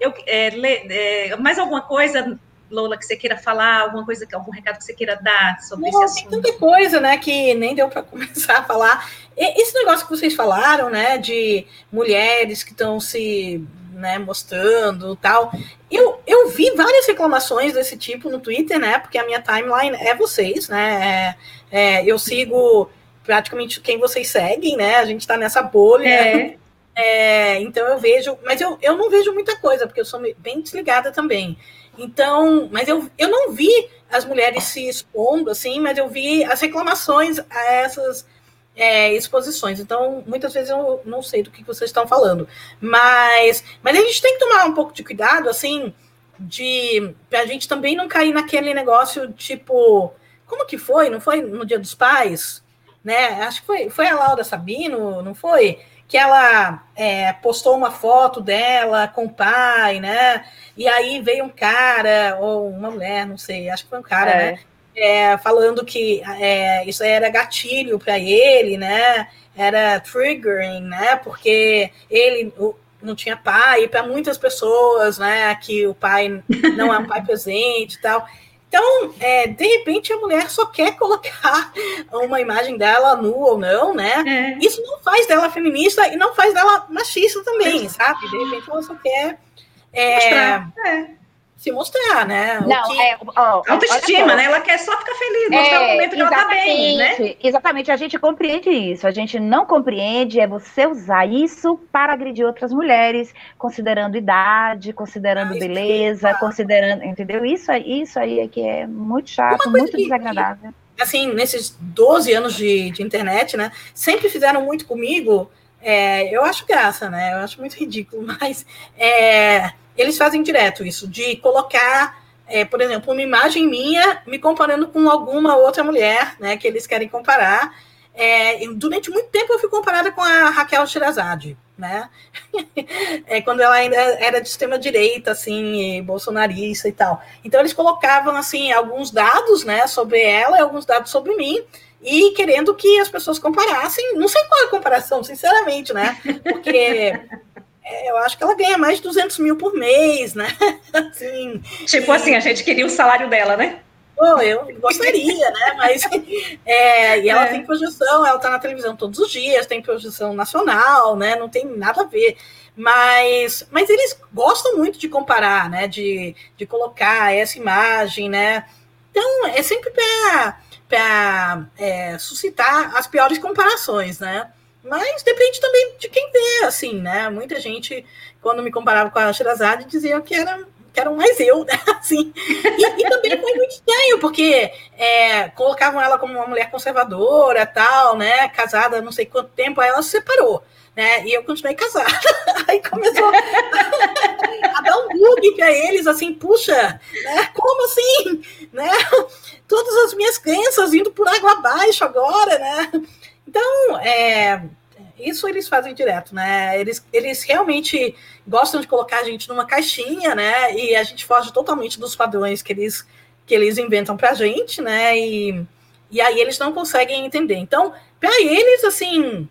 Speaker 2: eu, é, é, mais alguma coisa Lola, que você queira falar, alguma coisa, algum recado que você queira dar sobre Não, esse assunto?
Speaker 3: Tem tanta coisa, né, que nem deu para <laughs> começar a falar. Esse negócio que vocês falaram, né, de mulheres que estão se né, mostrando tal. Eu, eu vi várias reclamações desse tipo no Twitter, né, porque a minha timeline é vocês, né, é, é, eu sigo praticamente quem vocês seguem, né, a gente está nessa bolha. É. <laughs> É, então eu vejo, mas eu, eu não vejo muita coisa, porque eu sou bem desligada também. Então, mas eu, eu não vi as mulheres se expondo assim, mas eu vi as reclamações a essas é, exposições. Então, muitas vezes eu não sei do que vocês estão falando. Mas, mas a gente tem que tomar um pouco de cuidado, assim, de a gente também não cair naquele negócio tipo. Como que foi? Não foi no Dia dos Pais? Né? Acho que foi, foi a Laura Sabino, não foi? Que ela é, postou uma foto dela com o pai, né? E aí veio um cara, ou uma mulher, não sei, acho que foi um cara, é. né? É, falando que é, isso era gatilho para ele, né? Era triggering, né? Porque ele não tinha pai, para muitas pessoas, né? Que o pai não é um pai <laughs> presente e tal. Então, é, de repente, a mulher só quer <laughs> colocar uma imagem dela nua ou não, né? É. Isso não faz dela feminista e não faz dela machista também, sabe? De repente, ela só quer. É, se mostrar, né?
Speaker 2: Não, que... é, ó, autoestima, né? Ela quer só ficar feliz, mostrar é, o momento que ela tá bem, né?
Speaker 1: Exatamente, a gente compreende isso. A gente não compreende é você usar isso para agredir outras mulheres, considerando idade, considerando ah, beleza, é considerando, entendeu? Isso, isso aí é que é muito chato, muito que, desagradável.
Speaker 3: Que, assim, nesses 12 anos de, de internet, né? Sempre fizeram muito comigo. É, eu acho graça, né? Eu acho muito ridículo, <laughs> mas é, eles fazem direto isso, de colocar, é, por exemplo, uma imagem minha me comparando com alguma outra mulher, né, que eles querem comparar. É, durante muito tempo eu fui comparada com a Raquel Shirazade, né? <laughs> é, quando ela ainda era de extrema direita, assim, bolsonarista e tal. Então eles colocavam assim alguns dados, né, sobre ela e alguns dados sobre mim e querendo que as pessoas comparassem. Não sei qual é a comparação, sinceramente, né? Porque é, eu acho que ela ganha mais de 200 mil por mês, né? <laughs>
Speaker 2: Assim, tipo e... assim, a gente queria o salário dela, né?
Speaker 3: Pô, eu gostaria, né? Mas <laughs> é, e ela é. tem projeção, ela tá na televisão todos os dias, tem projeção nacional, né? Não tem nada a ver. Mas, mas eles gostam muito de comparar, né? De, de colocar essa imagem, né? Então, é sempre para é, suscitar as piores comparações, né? Mas depende também de quem vê, assim, né? Muita gente, quando me comparava com a Shirazade, dizia que era que eram mais eu, né? <laughs> Assim. E, e, também foi muito estranho, porque é, colocavam ela como uma mulher conservadora, tal, né? Casada não sei quanto tempo, aí ela se separou, né? E eu continuei casada. <laughs> Aí começou a dar um bug para eles, assim, puxa, né? Como assim? Né? Todas as minhas crenças indo por água abaixo agora, né? Então, é, isso eles fazem direto, né? Eles, eles realmente gostam de colocar a gente numa caixinha, né? E a gente foge totalmente dos padrões que eles, que eles inventam pra gente, né? E, e aí eles não conseguem entender. Então, para eles, assim,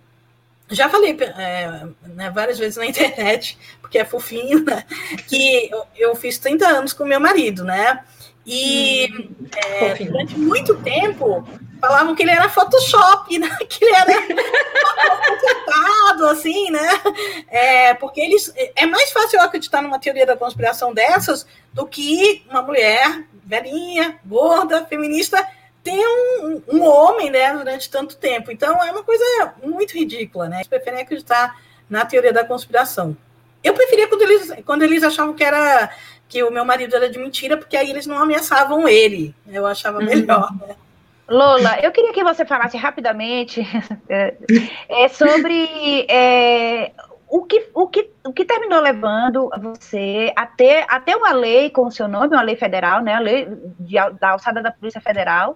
Speaker 3: já falei é, né, várias vezes na <laughs> internet, porque é fofinho, né? Que eu, eu fiz 30 anos com meu marido, né? E hum, é, durante muito tempo falavam que ele era Photoshop, né? <laughs> que ele era contratado, assim, né? É, porque eles é mais fácil eu acreditar numa teoria da conspiração dessas do que uma mulher velhinha, gorda, feminista ter um, um homem, né, durante tanto tempo. Então é uma coisa muito ridícula, né? Eles preferem acreditar na teoria da conspiração. Eu preferia quando eles, quando eles achavam que era que o meu marido era de mentira, porque aí eles não ameaçavam ele. Eu achava uhum. melhor, né?
Speaker 1: Lola, eu queria que você falasse rapidamente <laughs> é, é, sobre é, o, que, o, que, o que terminou levando você a ter, a ter uma lei com o seu nome, uma lei federal, né, a lei de, da alçada da Polícia Federal,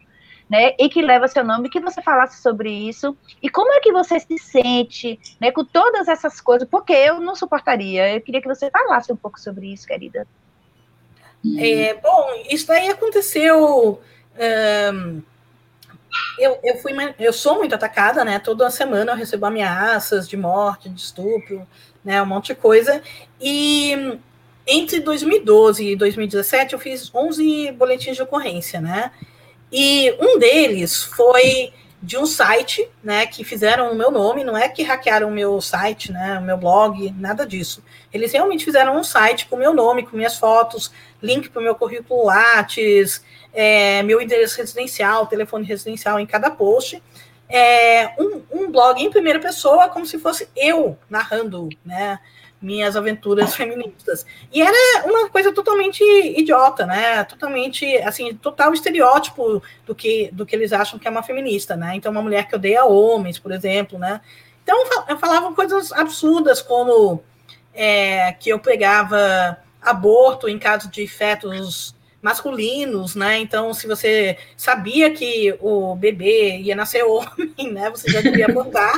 Speaker 1: né, e que leva seu nome, que você falasse sobre isso, e como é que você se sente, né, com todas essas coisas, porque eu não suportaria, eu queria que você falasse um pouco sobre isso, querida.
Speaker 3: É, bom, isso daí aconteceu... Um, eu, eu, fui, eu sou muito atacada, né, toda semana eu recebo ameaças de morte, de estupro, né, um monte de coisa, e entre 2012 e 2017 eu fiz 11 boletins de ocorrência, né, e um deles foi de um site, né, que fizeram o meu nome, não é que hackearam o meu site, né, o meu blog, nada disso. Eles realmente fizeram um site com meu nome, com minhas fotos, link para o meu currículo Lattes, é, meu endereço residencial, telefone residencial em cada post. É, um, um blog em primeira pessoa, como se fosse eu narrando, né, minhas aventuras feministas. E era uma coisa totalmente idiota, né? Totalmente, assim, total estereótipo do que, do que eles acham que é uma feminista, né? Então, uma mulher que odeia homens, por exemplo, né? Então, eu falava coisas absurdas, como é, que eu pegava aborto em caso de fetos masculinos, né? Então, se você sabia que o bebê ia nascer <laughs> homem, né? Você já devia abortar.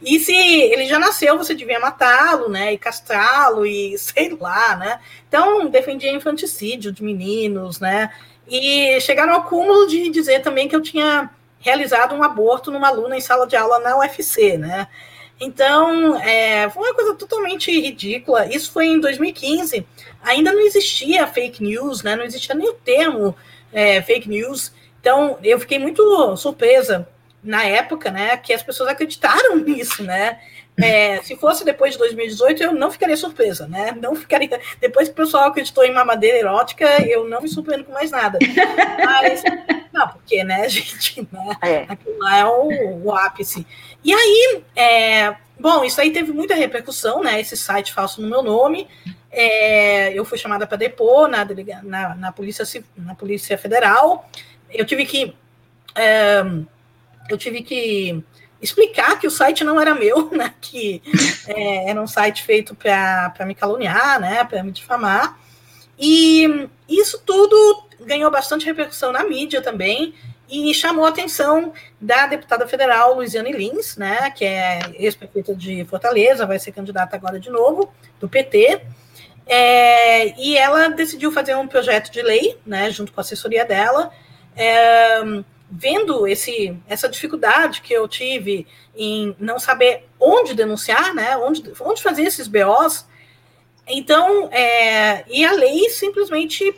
Speaker 3: E se ele já nasceu, você devia matá-lo, né? E castrá-lo, e <laughs> sei lá, né? Então, defendia infanticídio de meninos, né? E chegaram ao cúmulo de dizer também que eu tinha realizado um aborto numa aluna em sala de aula na UFC, né? Então, é, foi uma coisa totalmente ridícula. Isso foi em 2015. Ainda não existia fake news, né? Não existia nem o termo é, fake news. Então, eu fiquei muito surpresa na época, né? Que as pessoas acreditaram <laughs> nisso, né? É, se fosse depois de 2018, eu não ficaria surpresa, né? Não ficaria. Depois que o pessoal acreditou em mamadeira erótica, eu não me surpreendo com mais nada. Mas, não, porque, né, <laughs> gente, né? É. Aquilo lá é o, o ápice. E aí, é, bom, isso aí teve muita repercussão, né? Esse site falso no meu nome. É, eu fui chamada para depor na, na, na, polícia, na Polícia Federal. Eu tive que. É, eu tive que explicar que o site não era meu, <laughs> né? Que é, era um site feito para me caluniar, né? Para me difamar. E isso tudo ganhou bastante repercussão na mídia também e chamou a atenção da deputada federal Luiziane Lins, né, que é ex-prefeita de Fortaleza, vai ser candidata agora de novo, do PT, é, e ela decidiu fazer um projeto de lei, né, junto com a assessoria dela, é, vendo esse, essa dificuldade que eu tive em não saber onde denunciar, né, onde, onde fazer esses BOs, então, é, e a lei simplesmente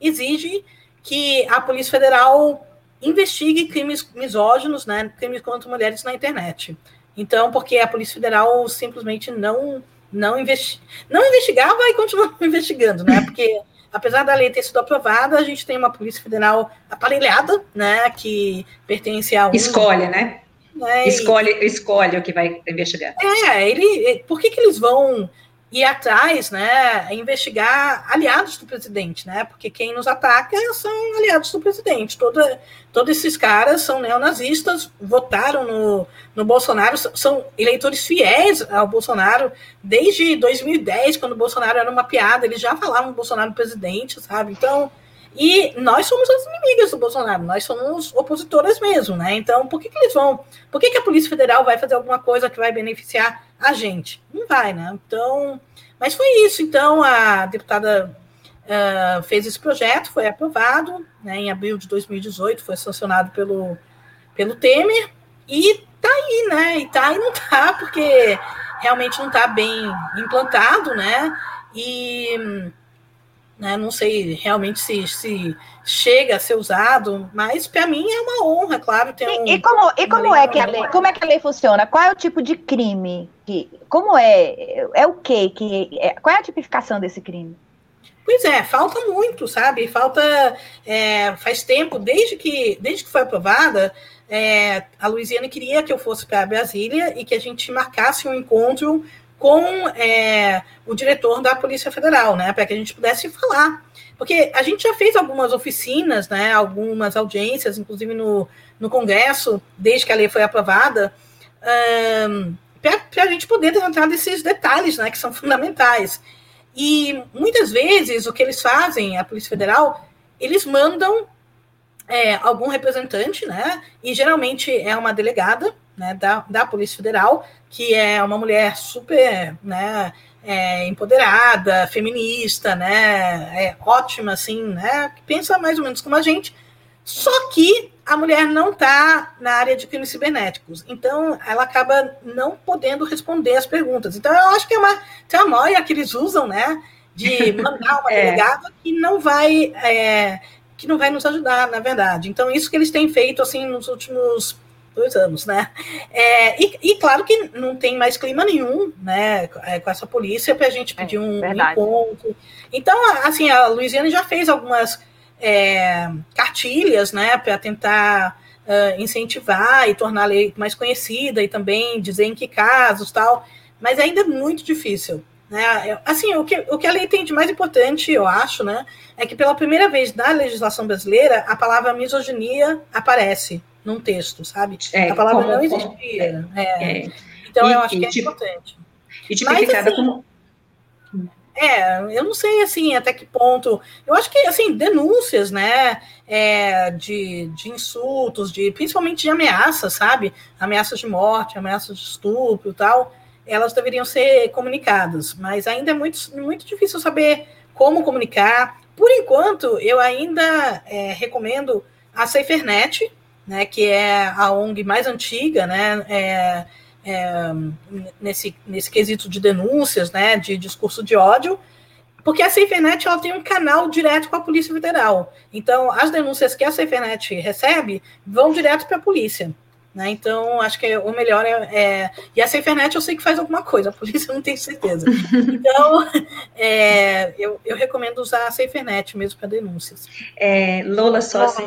Speaker 3: exige que a Polícia Federal investigue crimes misóginos, né, crimes contra mulheres na internet. Então, porque a Polícia Federal simplesmente não não, investi não investigava e continua <laughs> investigando, né? Porque apesar da lei ter sido aprovada, a gente tem uma Polícia Federal aparelhada, né, que pertence a um...
Speaker 2: Escolhe, né? né escolhe, escolhe o que vai investigar.
Speaker 3: É, ele, por que, que eles vão ir atrás, né, investigar aliados do presidente, né, porque quem nos ataca são aliados do presidente. Toda, todos esses caras são neonazistas, votaram no, no Bolsonaro, são eleitores fiéis ao Bolsonaro desde 2010, quando o Bolsonaro era uma piada, eles já falavam Bolsonaro presidente, sabe? Então, e nós somos as inimigas do Bolsonaro, nós somos opositoras mesmo, né? Então, por que, que eles vão? Por que, que a Polícia Federal vai fazer alguma coisa que vai beneficiar a gente? Não vai, né? Então, mas foi isso. Então, a deputada uh, fez esse projeto, foi aprovado, né, em abril de 2018, foi sancionado pelo, pelo Temer, e tá aí, né? E tá e não tá, porque realmente não tá bem implantado, né? E né? Não sei realmente se, se chega a ser usado, mas para mim é uma honra, claro. Ter um,
Speaker 1: e, como, e como é que a lei, como é que a lei funciona? Qual é o tipo de crime? Que, como é? É o quê? Que, é, qual é a tipificação desse crime?
Speaker 3: Pois é, falta muito, sabe? Falta. É, faz tempo, desde que, desde que foi aprovada, é, a Luiziane queria que eu fosse para Brasília e que a gente marcasse um encontro com é, o diretor da Polícia Federal, né, para que a gente pudesse falar. Porque a gente já fez algumas oficinas, né, algumas audiências, inclusive no, no Congresso, desde que a lei foi aprovada, um, para a gente poder entrar nesses detalhes né, que são fundamentais. E muitas vezes o que eles fazem, a Polícia Federal, eles mandam é, algum representante, né? E geralmente é uma delegada né, da, da Polícia Federal, que é uma mulher super né, é, empoderada, feminista, né? É ótima, assim, né? Que pensa mais ou menos como a gente. Só que a mulher não está na área de crimes cibernéticos. Então, ela acaba não podendo responder as perguntas. Então, eu acho que é uma, noia que eles usam, né? De mandar <laughs> uma é. delegada que não vai. É, que não vai nos ajudar, na verdade. Então, isso que eles têm feito assim nos últimos dois anos, né? É, e, e, claro que não tem mais clima nenhum, né, é, com essa polícia para a gente pedir é, um verdade. encontro. Então, assim, a Luiziane já fez algumas é, cartilhas, né, para tentar uh, incentivar e tornar a lei mais conhecida e também dizer em que casos tal, mas ainda é muito difícil. Né? Assim, o que, o que a lei tem de mais importante, eu acho, né, é que pela primeira vez na legislação brasileira a palavra misoginia aparece num texto, sabe? É, a palavra como, não existia. É. É. Então e, eu acho que é tipo, importante.
Speaker 2: E tipificada Mas, assim, como.
Speaker 3: É, eu não sei assim até que ponto. Eu acho que assim denúncias, né, é, de, de insultos, de principalmente de ameaças, sabe? Ameaças de morte, ameaças de estupro, e tal elas deveriam ser comunicadas, mas ainda é muito, muito difícil saber como comunicar. Por enquanto, eu ainda é, recomendo a SaferNet, né, que é a ONG mais antiga, né, é, é, nesse, nesse quesito de denúncias, né, de discurso de ódio, porque a SaferNet ela tem um canal direto com a Polícia Federal. Então, as denúncias que a SaferNet recebe vão direto para a polícia. Né? Então, acho que o melhor é, é, E a SafeNet eu sei que faz alguma coisa, isso eu não tenho certeza. <laughs> Então, é, eu, eu, recomendo usar a SafeNet mesmo para denúncias.
Speaker 2: É, Lola, só assim,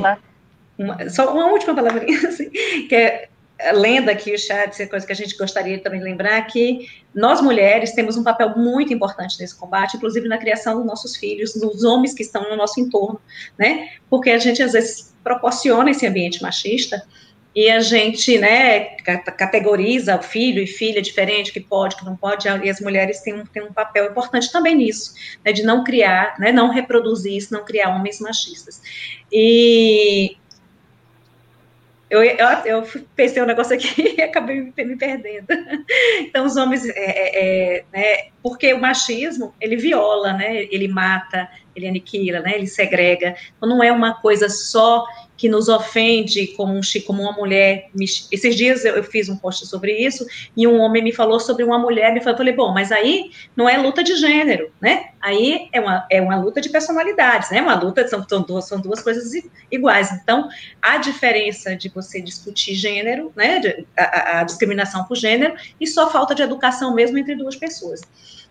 Speaker 2: uma, só uma última palavrinha, <laughs> assim, que é lenda aqui o chat, é coisa que a gente gostaria também de lembrar, que nós mulheres temos um papel muito importante nesse combate, inclusive na criação dos nossos filhos, dos homens que estão no nosso entorno, né? Porque a gente às vezes proporciona esse ambiente machista e a gente, né, categoriza o filho e filha diferente, que pode, que não pode, e as mulheres têm um, têm um papel importante também nisso, né, de não criar, né, não reproduzir isso, não criar homens machistas. E eu, eu, eu pensei um negócio aqui <laughs> e acabei me, me perdendo. Então, os homens, é, é, é, né, porque o machismo, ele viola, né, ele mata, ele aniquila, né, ele segrega, então não é uma coisa só que nos ofende como, um, como uma mulher. esses dias eu, eu, fiz um post sobre isso e um homem me falou sobre uma mulher. Me falou, eu falei, bom, mas aí não é luta de gênero, né? Aí é uma, é uma luta de personalidades, né? Uma luta são, são, duas, são duas coisas iguais. Então, a diferença de você discutir gênero, né? De, a, a discriminação por gênero e só falta de educação mesmo entre duas pessoas.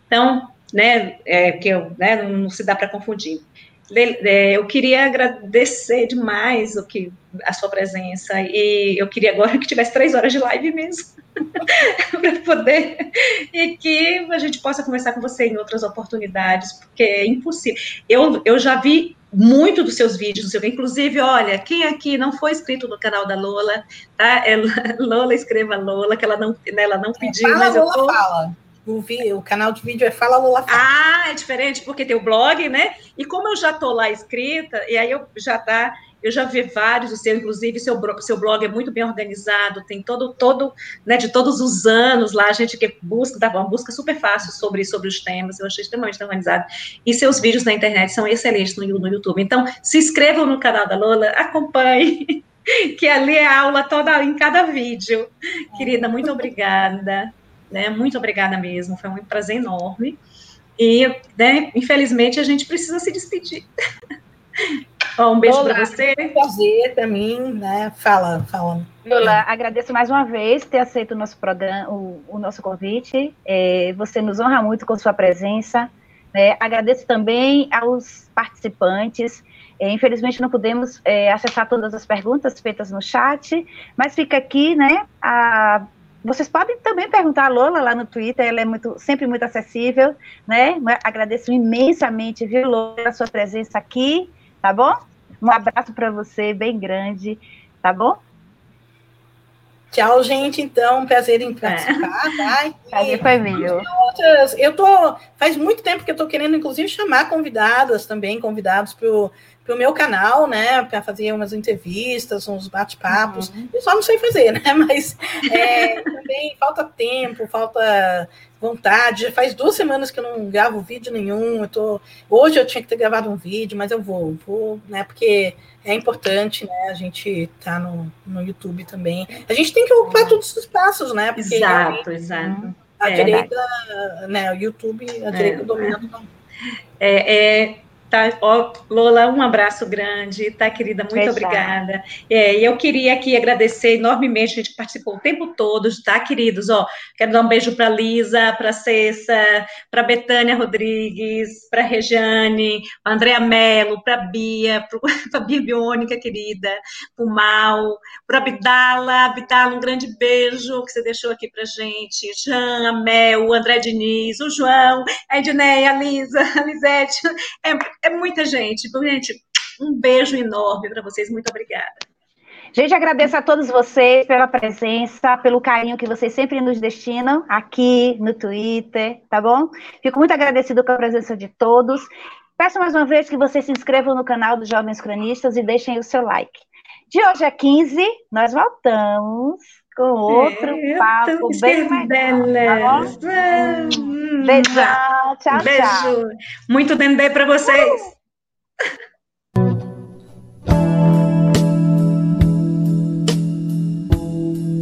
Speaker 2: Então, né? É, que eu, né, não se dá para confundir. É, eu queria agradecer demais o que, a sua presença e eu queria agora que tivesse três horas de live mesmo <laughs> para poder e que a gente possa conversar com você em outras oportunidades porque é impossível. Eu, eu já vi muito dos seus vídeos, inclusive, olha, quem aqui não foi inscrito no canal da Lola, tá? É <laughs> Lola escreva Lola, que ela não, né, ela não pediu,
Speaker 3: fala,
Speaker 2: mas
Speaker 3: eu Lola, tô... fala. O, vi, o canal de vídeo é Fala Lula
Speaker 2: Fala. Ah, é diferente, porque tem o blog, né? E como eu já tô lá escrita, e aí eu já tá, eu já vi vários, seu, inclusive, seu, seu blog é muito bem organizado, tem todo, todo, né, de todos os anos lá, a gente que busca, dá uma busca super fácil sobre, sobre os temas, eu achei extremamente organizado. E seus vídeos na internet são excelentes no, no YouTube. Então, se inscrevam no canal da Lola, acompanhe, <laughs> que ali é aula toda em cada vídeo. Querida, muito obrigada. Né? Muito obrigada mesmo, foi um prazer enorme. E, né, infelizmente, a gente precisa se despedir. <laughs> um beijo para você.
Speaker 3: É um prazer mim, né? Fala, fala.
Speaker 1: Lola, agradeço mais uma vez ter aceito o nosso programa, o, o nosso convite. É, você nos honra muito com sua presença. Né? Agradeço também aos participantes. É, infelizmente não pudemos é, acessar todas as perguntas feitas no chat, mas fica aqui, né, a vocês podem também perguntar a Lola lá no Twitter, ela é muito, sempre muito acessível, né? Agradeço imensamente, viu, Lola, a sua presença aqui, tá bom? Um abraço para você, bem grande, tá bom?
Speaker 3: Tchau, gente, então, prazer em participar, é. tá? <laughs>
Speaker 1: Prazer foi meu.
Speaker 3: outras. Eu tô. Faz muito tempo que eu tô querendo, inclusive, chamar convidadas também, convidados para o meu canal, né? Para fazer umas entrevistas, uns bate-papos. Uhum. Eu só não sei fazer, né? <laughs> Mas é, também falta tempo, falta vontade. Já faz duas semanas que eu não gravo vídeo nenhum. Eu tô... Hoje eu tinha que ter gravado um vídeo, mas eu vou, vou, né? Porque é importante, né? A gente tá no, no YouTube também. A gente tem que ocupar todos os espaços, né?
Speaker 2: Porque exato, exato.
Speaker 3: A é, direita, né? O YouTube, a direita é, domina.
Speaker 2: É, é, Tá, ó, Lola, um abraço grande, tá, querida? Muito Fechado. obrigada. É, eu queria aqui agradecer enormemente, a gente participou o tempo todo, tá, queridos? Ó, quero dar um beijo para Lisa, para Cessa, para Betânia Rodrigues, para Rejane, para Andréa Mello, para Bia, para <laughs> Bia Biônica, querida, para o Mal, para Abdala, Abdala, um grande beijo que você deixou aqui para gente. Jean, a Mel, o André Diniz, o João, a Edneia, a Lisa, <laughs> a Lisete. É, é muita gente. Então, gente, um beijo enorme para vocês. Muito obrigada.
Speaker 1: Gente, agradeço a todos vocês pela presença, pelo carinho que vocês sempre nos destinam aqui no Twitter, tá bom? Fico muito agradecido com a presença de todos. Peço mais uma vez que vocês se inscrevam no canal dos Jovens Cronistas e deixem o seu like. De hoje a 15, nós voltamos com outro é, papo bem mais tá
Speaker 2: bom? Beijo, tchau, Beijo. tchau. Muito dendê para vocês. Uh!